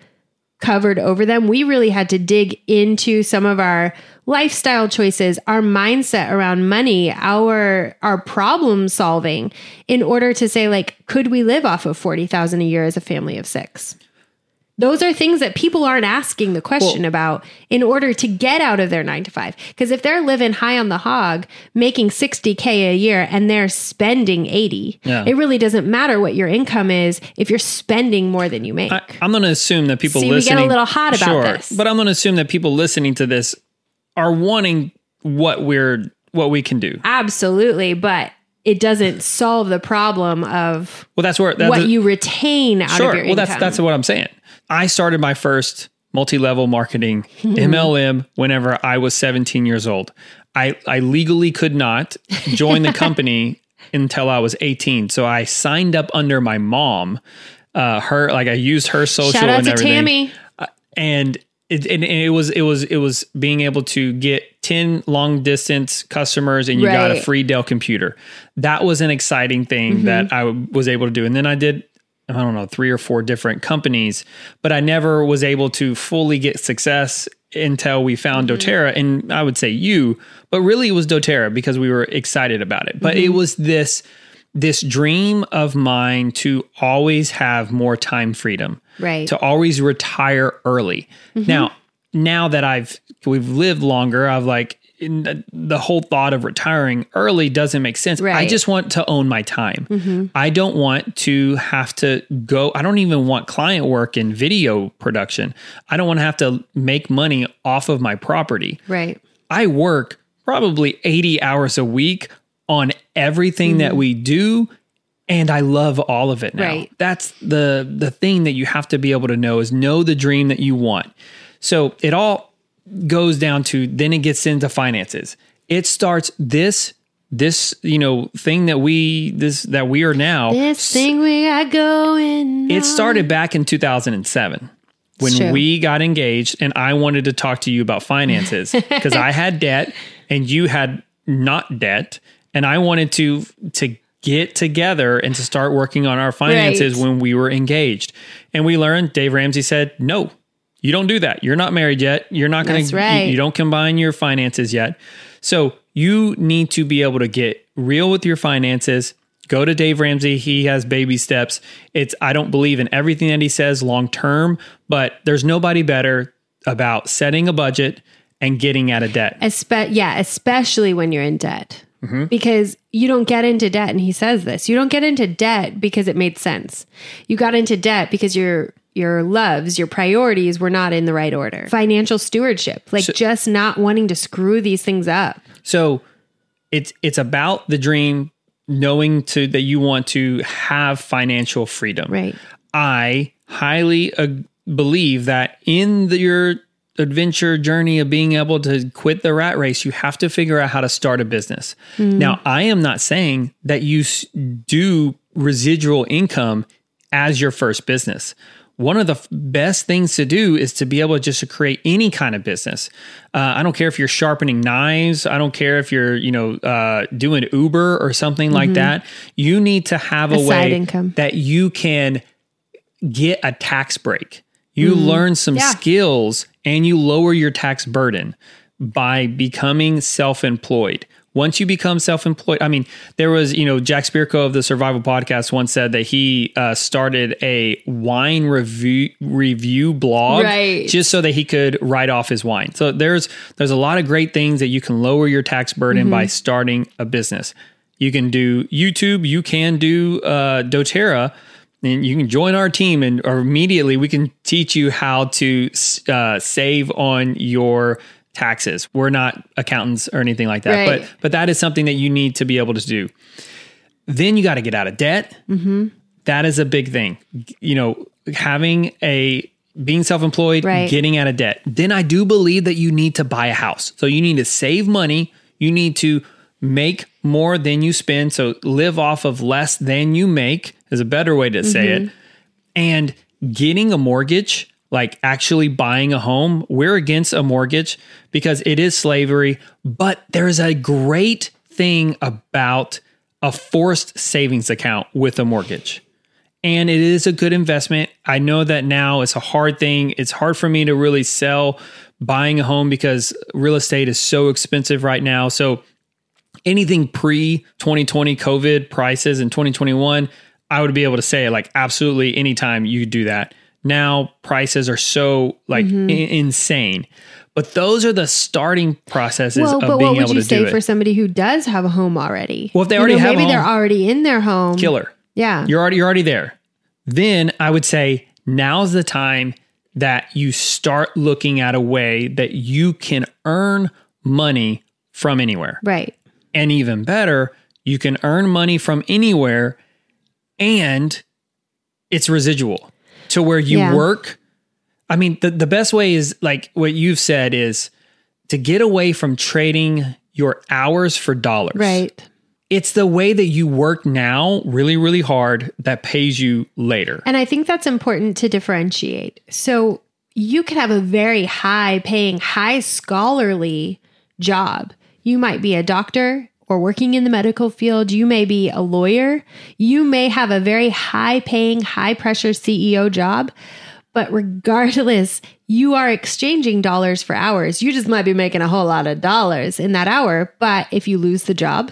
covered over them. We really had to dig into some of our lifestyle choices, our mindset around money, our our problem solving in order to say like could we live off of 40,000 a year as a family of 6? Those are things that people aren't asking the question about in order to get out of their 9 to 5. Because if they're living high on the hog, making 60k a year and they're spending 80, Yeah. it really doesn't matter what your income is if you're spending more than you make. I, I'm going to assume that people See, we get a little hot about sure, this. but I'm going to assume that people listening to this are wanting what we're what we can do. Absolutely, but it doesn't solve the problem of Well, that's where that's what you retain out sure. of your well, income. that's that's what I'm saying. I started my first multi-level marketing. (laughs) MLM whenever I was 17 years old. I I legally could not join the company (laughs) until I was 18. So I signed up under my mom. Uh, her like I used her social Shout out and to everything. Tammy. and it, and it was it was it was being able to get 10 long distance customers and you got a Mm-hmm. free Dell computer. That was an exciting thing that I was able to do. And then I did I don't know, three or four different companies, but I never was able to fully get success until we found Mm-hmm. doTERRA and I would say you, but really it was doTERRA because we were excited about it. But it Mm-hmm. was this this dream of mine to always have more time freedom Right. to always retire early. Mm-hmm. Now, now that I've we've lived longer, I've like the, the whole thought of retiring early doesn't make sense. I just want to own my time. Mm-hmm. I don't want to have to go. I don't even want client work in video production. I don't want to have to make money off of my property. right. I work probably 80 hours a week on everything that mm-hmm. we do. And I love all of it now. Right. That's the the thing that you have to be able to know is know the dream that you want. So it all goes down to then it gets into finances. It starts this this you know thing that we this that we are now. This thing we got going. It started back in 2007 when we got engaged and I wanted to talk to you about finances (laughs) because I had debt and you had not debt and I wanted to to get together and to start working on our finances Right. when we were engaged. And we learned Dave Ramsey said, "No. You don't do that. You're not married yet. You're not going That's to you, you don't combine your finances yet." So, you need to be able to get real with your finances. Go to Dave Ramsey. He has baby steps. It's I don't believe in everything that he says long term, but there's nobody better about setting a budget and getting out of debt. Espe- yeah, especially when you're in debt. Mm-hmm. Because you don't get into debt, and he says this you don't get into debt because it made sense. You got into debt because your your loves, your priorities were not in the right order. Financial stewardship, like just not wanting to screw these things up. So it's it's about the dream, knowing to that you want to have financial freedom. Right. I highly uh, believe that in the, your adventure journey of being able to quit the rat race, you have to figure out how to start a business. Now, I am not saying that you do residual income as your first business. One of the best things to do is to be able just to create any kind of business. Uh, I don't care if you're sharpening knives. I don't care if you're, you know, uh, doing Uber or something like that. You need to have a, A way income. that you can get a tax break. You learn some Yeah. skills and you lower your tax burden by becoming self employed. Once you become self employed, I mean, there was, you know, Jack Spirko of the Survival Podcast once said that he uh, started a wine review review blog Right. just so that he could write off his wine. So there's there's a lot of great things that you can lower your tax burden by starting a business. You can do YouTube. You can do uh, DoTerra, and you can join our team, and or immediately we can teach you how to uh, save on your taxes. We're not accountants or anything like that, Right. but but that is something that you need to be able to do. Then you got to get out of debt. That is a big thing. You know, having a being self-employed, Right. getting out of debt. Then I do believe that you need to buy a house. So you need to save money. You need to make more than you spend. So live off of less than you make is a better way to say it. Mm-hmm. And getting a mortgage, like actually buying a home, we're against a mortgage because it is slavery. But there's a great thing about a forced savings account with a mortgage and it is a good investment. I know that now it's a hard thing. It's hard for me to really sell buying a home because real estate is so expensive right now. So anything pre 2020 COVID prices in 2021, I would be able to say like absolutely anytime you do that. Now prices are so like Mm-hmm. i- insane. But those are the starting processes Well, of but being what would able you to say do for somebody who does have a home already? Well, if they You already have a maybe they're already in their home. Killer. Yeah. You're already you're already there. Then I would say now's the time that you start looking at a way that you can earn money from anywhere. right. And even better, you can earn money from anywhere and it's residual to where you Yeah. work. I mean, the, the best way is like what you've said is to get away from trading your hours for dollars Right. it's the way that you work now really really hard that pays you later And I think that's important to differentiate. So you could have a very high paying, high scholarly job. You might be a doctor or working in the medical field. You may be a lawyer. You may have a very high paying, high pressure CEO job. But regardless, you are exchanging dollars for hours. You just might be making a whole lot of dollars in that hour. But if you lose the job,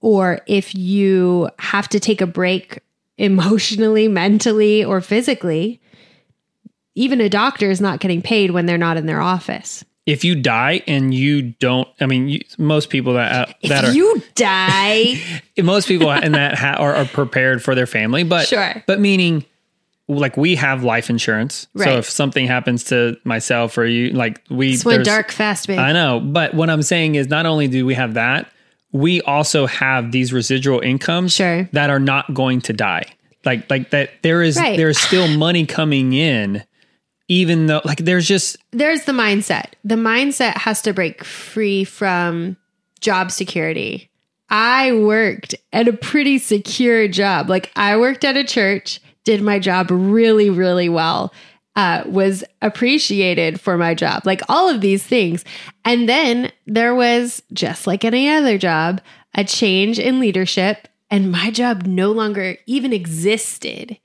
or if you have to take a break emotionally, mentally, or physically, even a doctor is not getting paid when they're not in their office. If you die and you don't i mean you, most people that uh, that if are you die, (laughs) most people in that ha- are, are prepared for their family but Sure. but meaning like we have life insurance so if something happens to myself or you like we went dark fast, babe. I know, but what I'm saying is not only do we have that, we also have these residual incomes Sure. that are not going to die. Like like that there is Right. there is still money coming in even though like there's just There's the mindset. The mindset has to break free from job security. I worked at a pretty secure job. Like I worked at a church, did my job really, really well, uh, was appreciated for my job, like all of these things. And then there was, just like any other job, a change in leadership, and my job no longer even existed.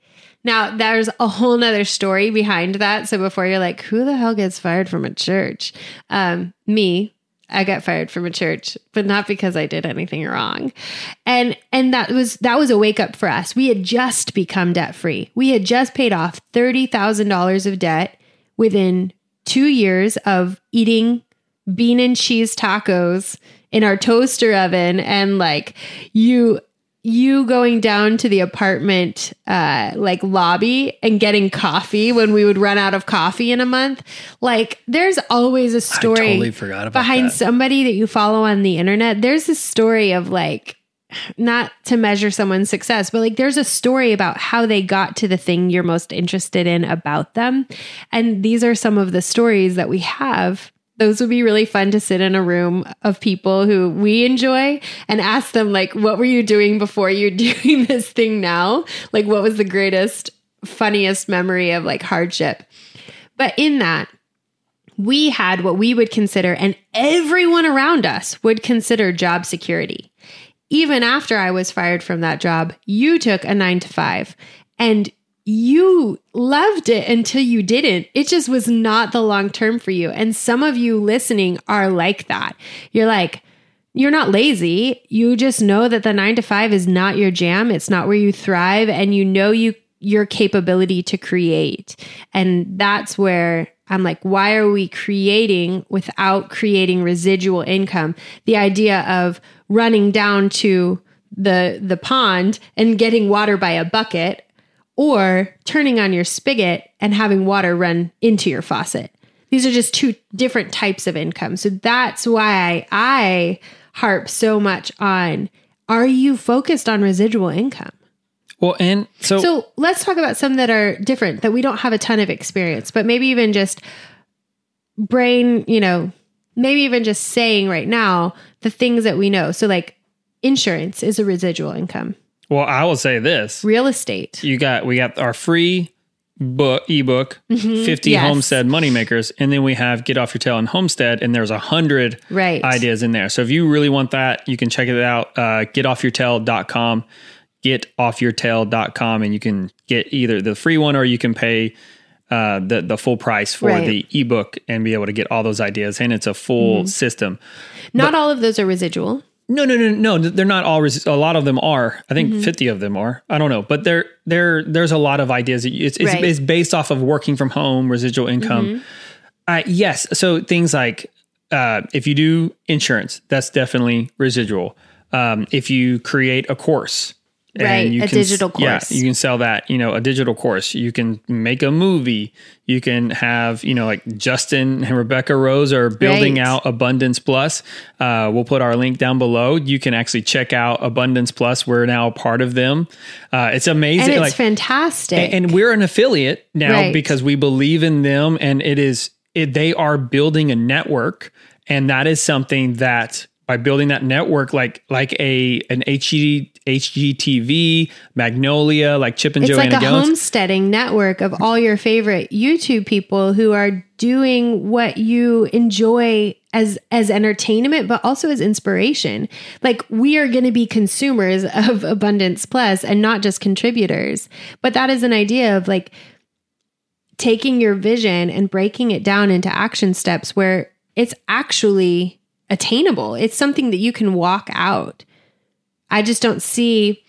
Now, there's a whole nother story behind that. So before you're like, who the hell gets fired from a church? Um, me, I got fired from a church, but not because I did anything wrong. And and that was that was a wake up for us. We had just become debt free. We had just paid off $30,000 of debt within 2 years of eating bean and cheese tacos in our toaster oven and like you you going down to the apartment uh like lobby and getting coffee when we would run out of coffee in a month like there's always a story totally forgot about behind that. somebody that you follow on the internet there's this story of like not to measure someone's success, but like there's a story about how they got to the thing you're most interested in about them. And these are some of the stories that we have. Those would be really fun to sit in a room of people who we enjoy and ask them, like, what were you doing before you're (laughs) doing this thing now? Like, what was the greatest, funniest memory of like hardship? But in that, we had what we would consider, and everyone around us would consider job security even after I was fired from that job, you took a nine to five and you loved it until you didn't. It just was not the long term for you. And some of you listening are like that. You're like, you're not lazy. You just know that the nine to five is not your jam. It's not where you thrive. And you know you your capability to create. And that's where I'm like, why are we creating without creating residual income? The idea of running down to the the pond and getting water by a bucket or turning on your spigot and having water run into your faucet. These are just two different types of income. So that's why I harp so much on are you focused on residual income? well and so, So let's talk about some that are different that we don't have a ton of experience, but maybe even just brain, you know, maybe even just saying right now the things that we know. So, like insurance is a residual income, well I will say this. real estate. You got we got our free book ebook (laughs) 50 Mm-hmm. Yes. homestead moneymakers and then we have get off your tail and homestead and there's a hundred Right. ideas in there so if you really want that you can check it out uh, getoffyourtail.com getoffyourtail.com and you can get either the free one or you can pay uh, the the full price for Right. the ebook and be able to get all those ideas and it's a full Mm-hmm. system Not all of those are residual. No, no, no, no. They're not all. Res- a lot of them are. I Mm-hmm. think fifty of them are. I don't know, but there, there, there's a lot of ideas. that It's, it's, Right. it's based off of working from home, residual income. Mm-hmm. Uh, yes. So things like uh, if you do insurance, that's definitely residual. Um, if you create a course. Right, you a can digital course. Yeah, you can sell that. You know, a digital course. You can make a movie. You can have, you know, like Justin and Rebecca Rhodes are building Right. out Abundance Plus. Uh, we'll put our link down below. You can actually check out Abundance Plus. We're now a part of them. Uh, it's amazing. And it's like, fantastic. and we're an affiliate now Right. because we believe in them, and it is it, they are building a network, and that is something that by building that network, like like a an HG, HGTV, Magnolia, like Chip and it's Joanna like a homesteading network of all your favorite YouTube people who are doing what you enjoy as as entertainment but also as inspiration. Like we are going to be consumers of Abundance Plus and not just contributors. But that is an idea of like taking your vision and breaking it down into action steps where it's actually attainable. It's something that you can walk out. I just don't see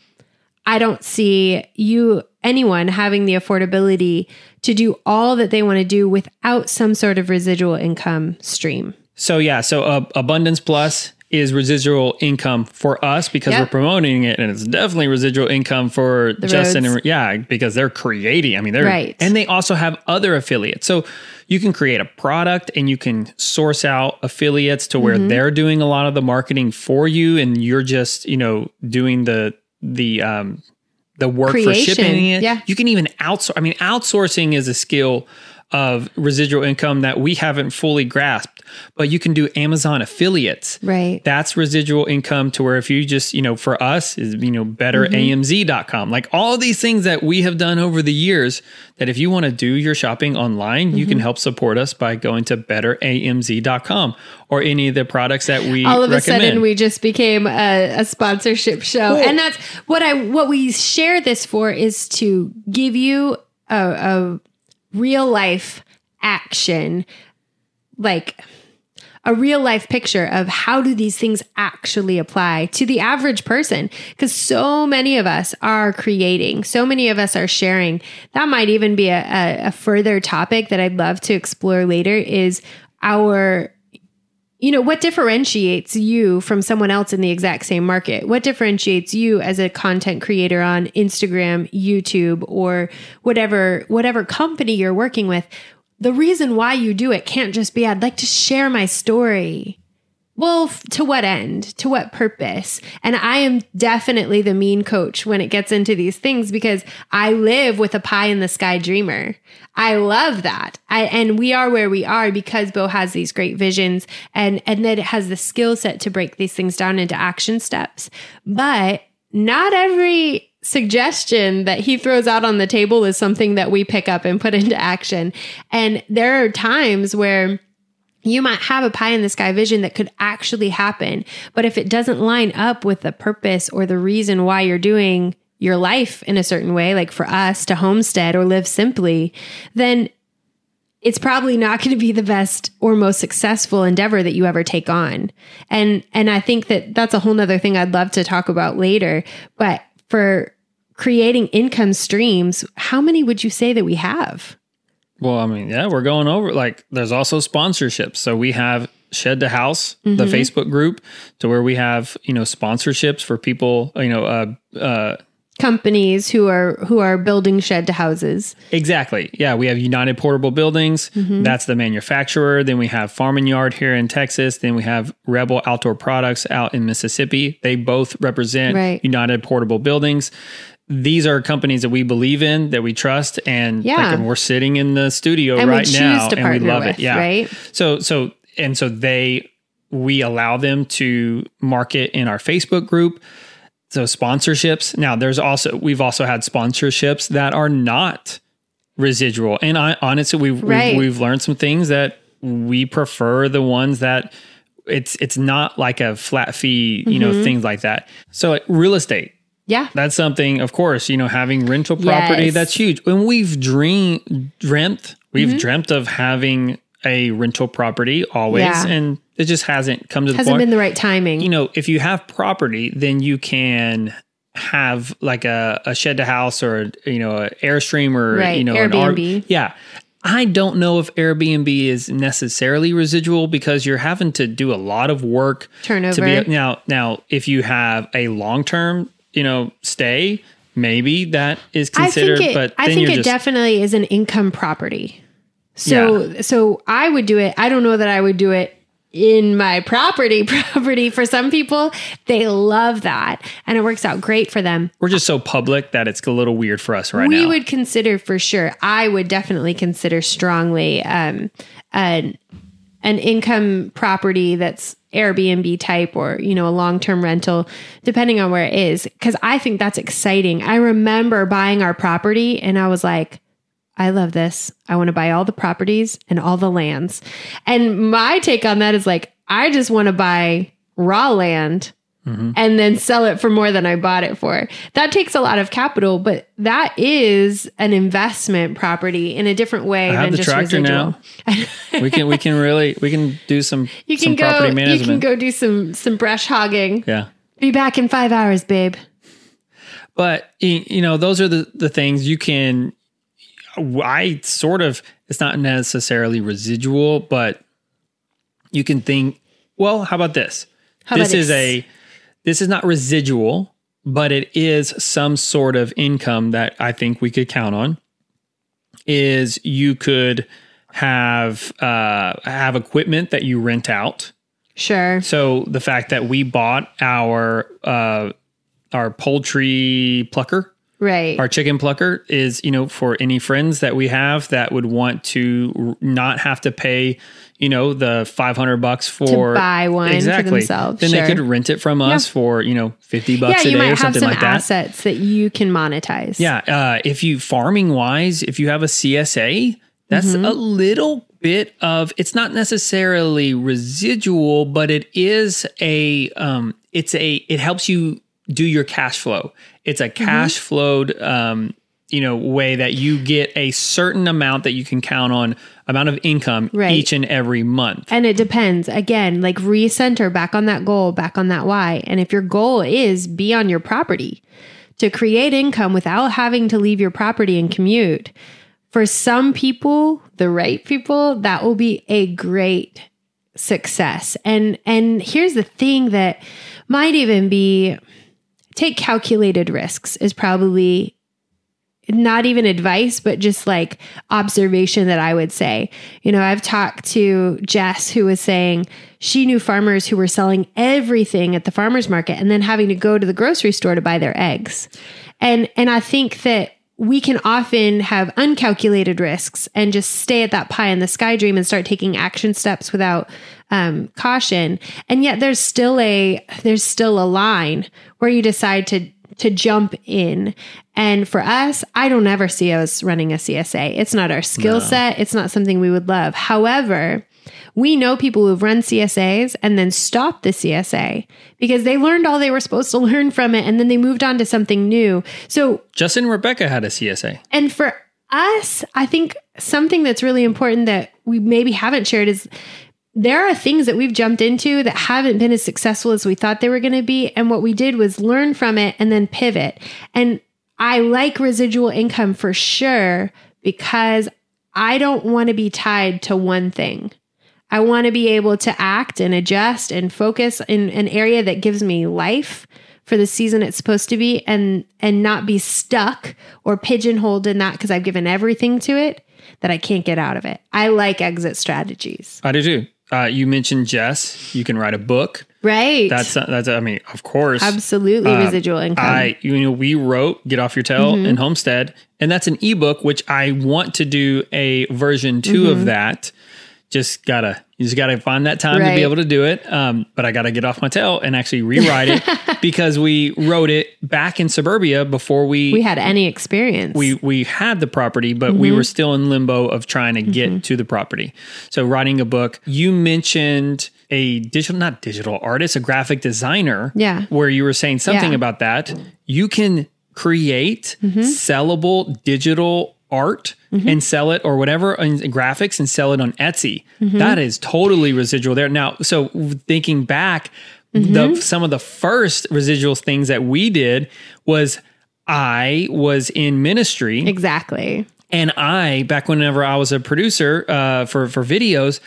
I don't see you anyone having the affordability to do all that they want to do without some sort of residual income stream. So yeah, so uh, Abundance Plus is residual income for us because Yep. we're promoting it, and it's definitely residual income for Justin Rhodes. and yeah, because they're creating. I mean, they're Right. and they also have other affiliates. So you can create a product and you can source out affiliates to where Mm-hmm. they're doing a lot of the marketing for you, and you're just you know doing the the um the work for shipping it. yeah. You can even outsource. I mean, outsourcing is a skill of residual income that we haven't fully grasped, but you can do Amazon affiliates. Right. That's residual income to where if you just, you know, for us is, you know, Mm-hmm. betteramz.com. Like all these things that we have done over the years that if you want to do your shopping online, you Mm-hmm. can help support us by going to betteramz.com or any of the products that we all of a sudden we just became a, a sponsorship show Cool. and that's what i what we share this for is to give you a, a real life action like a real life picture of how do these things actually apply to the average person. Because so many of us are creating so many of us are sharing. That might even be a, a, a further topic that i'd love to explore later is our you know what differentiates you from someone else in the exact same market? What differentiates you as a content creator on instagram youtube or whatever whatever company you're working with the reason why you do it can't just be i'd like to share my story well, f- to what end? To what purpose? And I am definitely the mean coach when it gets into these things because I live with a pie in the sky dreamer. I love that. I, and we are where we are because Bo has these great visions and, and that it has the skill set to break these things down into action steps. But not every suggestion that he throws out on the table is something that we pick up and put into action. And there are times where you might have a pie in the sky vision that could actually happen. But if it doesn't line up with the purpose or the reason why you're doing your life in a certain way, like for us to homestead or live simply, then it's probably not (laughs) going to be the best or most successful endeavor that you ever take on. And, and I think that that's a whole nother thing I'd love to talk about later. But for creating income streams, how many would you say that we have? Well, I mean, yeah, we're going over like there's also sponsorships. So we have Shed to House, the Mm-hmm. Facebook group, to where we have, you know, sponsorships for people, you know, uh uh Companies who are who are building shed to houses. exactly. Yeah, we have United Portable Buildings, Mm-hmm. that's the manufacturer. Then we have Farm and Yard here in Texas. Then we have Rebel Outdoor Products out in Mississippi. They both represent Right. United Portable Buildings. These are companies that we believe in, that we trust, and Yeah. like, and we're sitting in the studio And right now, and we love with, it. Yeah, right? So, so, and so they, we allow them to market in our Facebook group. So sponsorships. Now, there's also we've also had sponsorships that are not residual, and I honestly we've Right. we've, we've learned some things that we prefer the ones that it's it's not like a flat fee, you Mm-hmm. know, things like that. So like real estate. Yeah. That's something, of course, you know, having rental property, Yes. that's huge. And we've dream, dreamt, we've dreamt of having a rental property always, Yeah. and it just hasn't come to the Hasn't been the right timing. you know, if you have property, then you can have like a, a shed to house or, you know, an Airstream or, Right, you know, an R- Airbnb. yeah. I don't know if Airbnb is necessarily residual because you're having to do a lot of work to Turnover. be now. Now, if you have a long term, you know, stay, maybe that is I considered. think it, but I think it just definitely is an income property. So so I would do it. I don't know that I would do it in my property (laughs) property for some people they love that. And it works out great for them. We're just so public that it's a little weird for us right we now. would consider for sure i would definitely consider strongly um, an an income property that's airbnb type or you know a long-term rental depending on where it is. Because i think that's exciting. I remember buying our property and i was like I love this. I want to buy all the properties and all the lands. And my take on that is like, I just want to buy raw land mm-hmm. and then sell it for more than I bought it for. That takes a lot of capital, but that is an investment property in a different way I have than the just tractor residual. now. (laughs) we can we can really we can do some (laughs) You some can go property you can go do some some brush hogging. yeah. Be back in 5 hours, babe. But you know, those are the the things you can. I sort of it's not necessarily residual, but you can think. Well, how about this? this about is a this is not residual, but it is some sort of income that I think we could count on. Is you could have uh, have equipment that you rent out. Sure. So the fact that we bought our uh, our poultry plucker, Right. our chicken plucker, is you know for any friends that we have that would want to not have to pay, you know, the five hundred bucks for buy one for exactly. themselves, Then sure. they could rent it from us for you know fifty yeah, bucks a you day or something some like that. assets that you can monetize. Yeah. Uh, if you farming wise, if you have a CSA, that's Mm-hmm. a little bit of it's not necessarily residual, but it is a um it's a it helps you do your cash flow. It's Mm-hmm. a cash flowed um you know way that you get a certain amount that you can count on amount of income Right. each and every month. And it depends. Again, like recenter back on that goal, back on that why. And if your goal is be on your property to create income without having to leave your property and commute, for some people, the right people, that will be a great success. And and here's the thing that might even be take calculated risks is probably not even advice, but just like observation that I would say. You know, I've talked to Jess who was saying she knew farmers who were selling everything at the farmers market and then having to go to the grocery store to buy their eggs. And and I think that we can often have uncalculated risks and just stay at that pie in the sky dream and start taking action steps without um, caution. And yet there's still a there's still a line where you decide to to jump in. And for us, I don't ever see us running a CSA. It's not our skill set. It's not something we would love. However, we know people who've run CSAs and then stopped the CSA because they learned all they were supposed to (laughs) learn from it and then they moved on to something new. So Justin and Rebecca had a CSA. and for us, I think something that's really important that we maybe haven't shared is there are things that we've jumped into that haven't been as successful as we thought they were going to be. And what we did was learn from it and then pivot. And I like residual income for sure because I don't want to be tied to one thing. I want to be able to act and adjust and focus in an area that gives me life for the season it's supposed to be and and not be stuck or pigeonholed in that because I've given everything to it that I can't get out of it. I like exit strategies. I do too. Uh, you mentioned Jess. You can write a book. Right. That's that's. I mean, of course, absolutely residual income. Uh, I you know we wrote Get Off Your Tail Mm-hmm. and Homestead, and that's an ebook which I want to do a version 2 Mm-hmm. of that. Just gotta you just gotta find that time to be able to do it. Um, but I gotta get off my tail and actually rewrite it (laughs) because we wrote it back in suburbia before we we had any experience. we we had the property, but we mm-hmm. were still in limbo of trying to get mm-hmm. to the property. So writing a book. You mentioned a digital, not digital artist, a graphic designer. Yeah. Where you were saying something Yeah. about that. You can create mm-hmm. sellable digital art mm-hmm. and sell it or whatever in graphics and sell it on Etsy. Mm-hmm. That is totally residual there. Now, so thinking back, the mm-hmm. some of the first residual things that we did was I was in ministry exactly. and I, back whenever I was a producer uh, for for videos,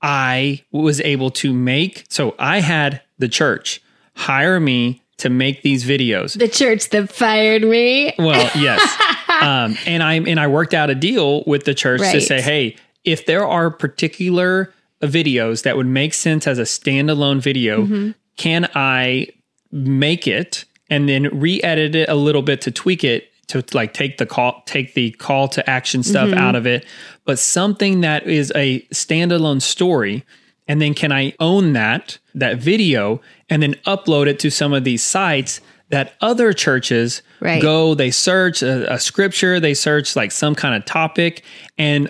I was able to make. So I had the church hire me to make these videos. The church that fired me. Well, yes, (laughs) um, and I and I worked out a deal with the church to say, hey, if there are particular videos that would make sense as a standalone video, Mm-hmm. can I make it and then re-edit it a little bit to tweak it to like take the call take the call to action stuff Mm-hmm. out of it but something that is a standalone story and then can I own that that video and then upload it to some of these sites that other churches Right. go they search a, a scripture they search like some kind of topic and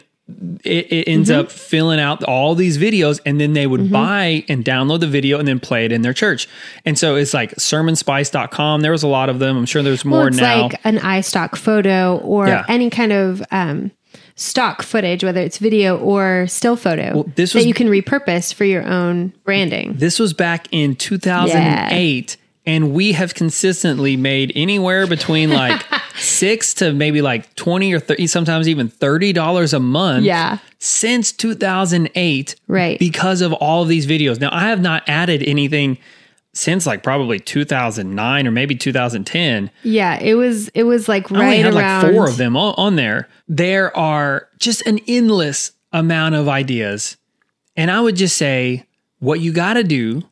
it, it ends Mm-hmm. up filling out all these videos and then they would buy and download the video and then play it in their church and so it's like sermonspice.com there was a lot of them i'm sure there's more Well, it's now like an iStock photo or Yeah. any kind of um, stock footage, whether it's video or still photo, this was- that you can repurpose for your own branding. this was back in 2008 and we have consistently made anywhere between like (laughs) six to maybe like 20 or 30 sometimes even 30 dollars a month Yeah. since 2008 Right. because of all of these videos now i have not added anything since like probably 2009 or maybe 2010. Yeah, it was it was like I only right had around like four of them on, on there. There are just an endless amount of ideas. And I would just say what you got to do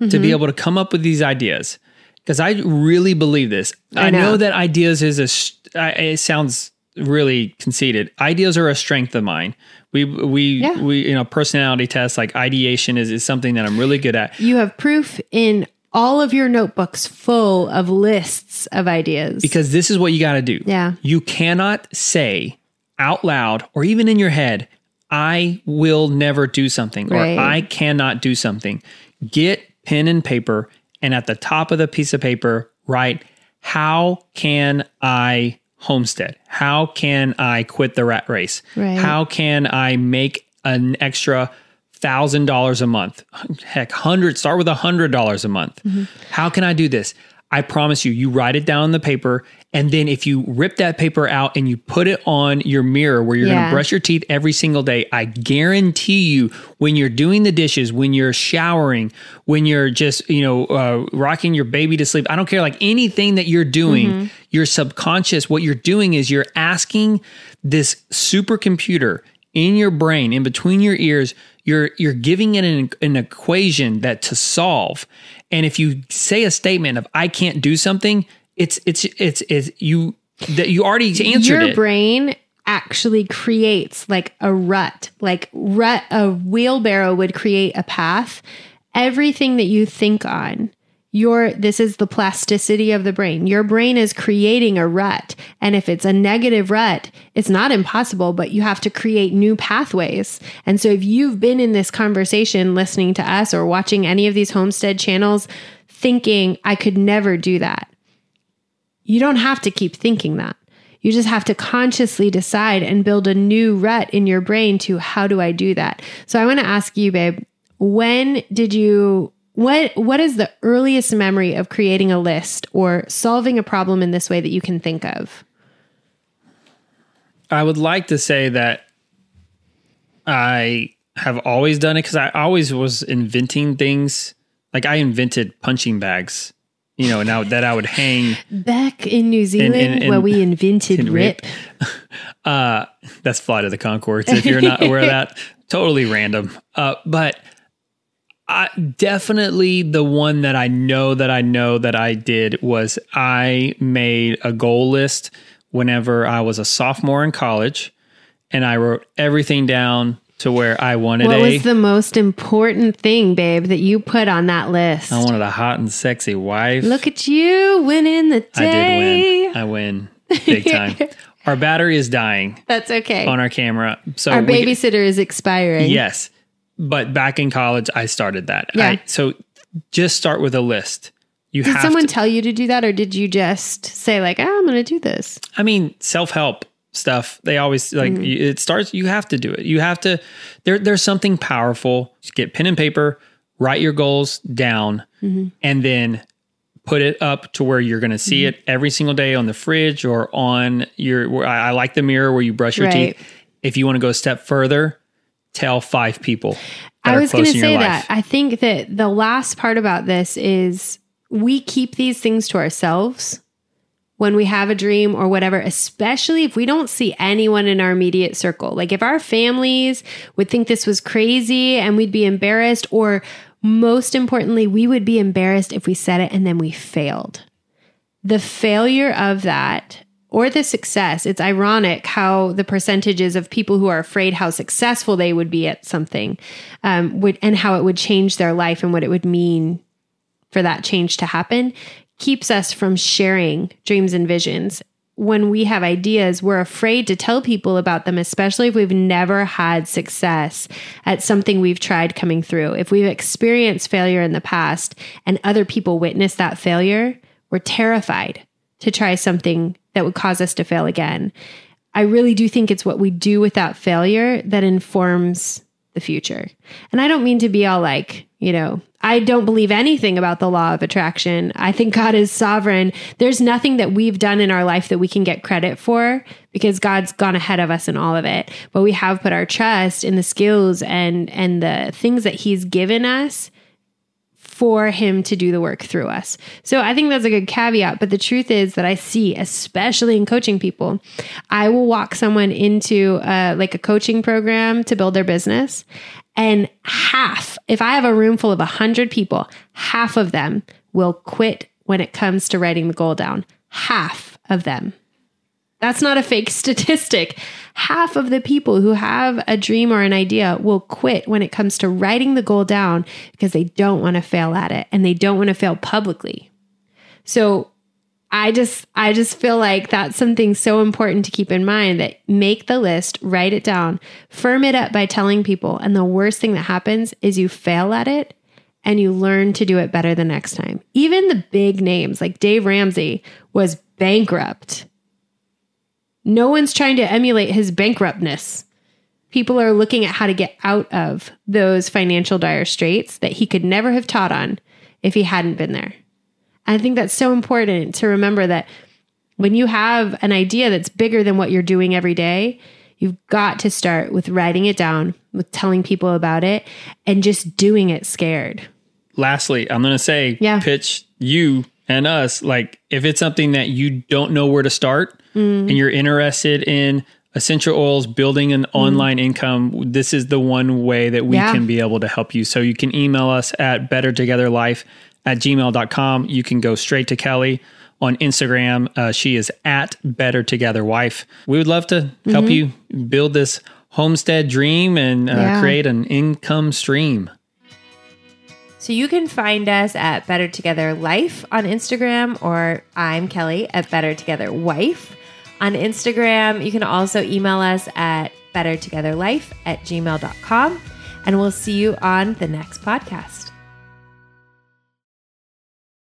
to Mm-hmm. be able to come up with these ideas. Because I really believe this. I, I know. know. that ideas is a, it sounds really conceited. Ideas are a strength of mine. We, we, Yeah. we, you know, personality tests like ideation is, is something that I'm really good at. You have proof in all of your notebooks full of lists of ideas. because this is what you got to do. Yeah. You cannot say out loud or even in your head, I will never do something Right. or I cannot do something. Get pen and paper and at the top of the piece of paper, write, How can I homestead? How can I quit the rat race? Right. How can I make an extra thousand dollars a month? Heck, hundred, start with a hundred dollars a month. Mm-hmm. How can I do this? I promise you, you write it down on the paper. And then if you rip that paper out and you put it on your mirror where you're going to brush your teeth every single day, I guarantee you when you're doing the dishes, when you're showering, when you're just, you know, uh, rocking your baby to sleep, I don't care, like anything that you're doing, your subconscious, what you're doing is you're asking this supercomputer in your brain, in between your ears, you're you're giving it an, an equation that to solve. And if you say a statement of "I can't do something," it's it's it's, it's you that you already answered your it. brain actually creates like a rut, like rut a wheelbarrow would create a path. Everything that you think on, your this is the plasticity of the brain. Your brain is creating a rut. And if it's a negative rut, it's not impossible, but you have to create new pathways. And so if you've been in this conversation listening to us or watching any of these homestead channels thinking I could never do that you don't have to keep thinking that. You just have to consciously decide and build a new rut in your brain to how do I do that? So I want to ask you, babe, when did you what what is the earliest memory of creating a list or solving a problem in this way that you can think of? I would like to say that I have always done it because I always was inventing things. Like I invented punching bags, you know, now that I would hang. Back in New Zealand where we (laughs) invented in rip. Rip. (laughs) Uh, that's Flight of the Conchords. If you're not aware of that, (laughs) totally random. Uh, but I definitely the one that I know that I know that I did was I made a goal list whenever I was a sophomore in college, and I wrote everything down to where I wanted What a. was the most important thing, babe, that you put on that list? I wanted a hot and sexy wife. Look at you winning the day. I did win. I win (laughs) big time. our battery is dying That's okay. on our camera, so Our we- babysitter is expiring. Yes. But back in college, I started that. Yeah. I- so just start with a list. You Did have someone to, tell you to do that, or did you just say like, oh, "I'm going to do this"? I mean, self help stuff. They always like Mm-hmm. it starts. You have to do it. You have to. There, there's something powerful. Just get pen and paper, write your goals down, Mm-hmm. and then put it up to where you're going to see Mm-hmm. it every single day on the fridge or on your. I, I like the mirror where you brush your Right. teeth. If you want to go a step further, tell five people. I was going to say that. I think that the last part about this is we keep these things to ourselves when we have a dream or whatever, especially if we don't see anyone in our immediate circle. Like if our families would think this was crazy and we'd be embarrassed, or most importantly, we would be embarrassed if we said it and then we failed. The failure of that or the success, it's ironic how the percentages of people who are afraid how successful they would be at something um, would, and how it would change their life and what it would mean for that change to happen keeps us from sharing dreams and visions. When we have ideas, we're afraid to tell people about them, especially if we've never had success at something we've tried coming through. If we've experienced failure in the past and other people witness that failure, we're terrified to try something that would cause us to fail again. I really do think it's what we do with that failure that informs the future. And I don't mean to be all like, you know, I don't believe anything about the law of attraction. I think God is sovereign. There's nothing that we've done in our life that we can get credit for because God's gone ahead of us in all of it. But we have put our trust in the skills and and the things that he's given us for him to do the work through us. So I think that's a good caveat. But the truth is that I see, especially in coaching people, I will walk someone into uh, like a coaching program to build their business. And half, if I have a room full of 100 people, half of them will quit when it comes to writing the goal down. Half of them. That's not a fake (laughs) statistic. Half of the people who have a dream or an idea will quit when it comes to writing the goal down because they don't want to fail at it and they don't want to fail publicly. So I just I just feel like that's something so important to keep in mind that make the list, write it down, firm it up by telling people and the worst thing that happens is you fail at it and you learn to do it better the next time. Even the big names like Dave Ramsey was bankrupt no one's trying to emulate his bankruptness. People are looking at how to get out of those financial dire straits that he could never have taught on if he hadn't been there. I think that's so important to remember that when you have an idea that's bigger than what you're doing every day, you've got to start with writing it down, with telling people about it, and just doing it scared. Lastly, I'm going to say, Yeah. pitch you and us. Like, if it's something that you don't know where to start and you're interested in essential oils, building an online income, this is the one way that we Yeah. can be able to help you. So you can email us at bettertogetherlife at gmail.com. You can go straight to Kelly on Instagram. Uh, she is at Better Together Wife. We would love to help you build this homestead dream and uh, Yeah. create an income stream. So you can find us at Better Together Life on Instagram, or I'm Kelly at Better Together Wife on Instagram. You can also email us at bettertogetherlife at gmail.com. And we'll see you on the next podcast.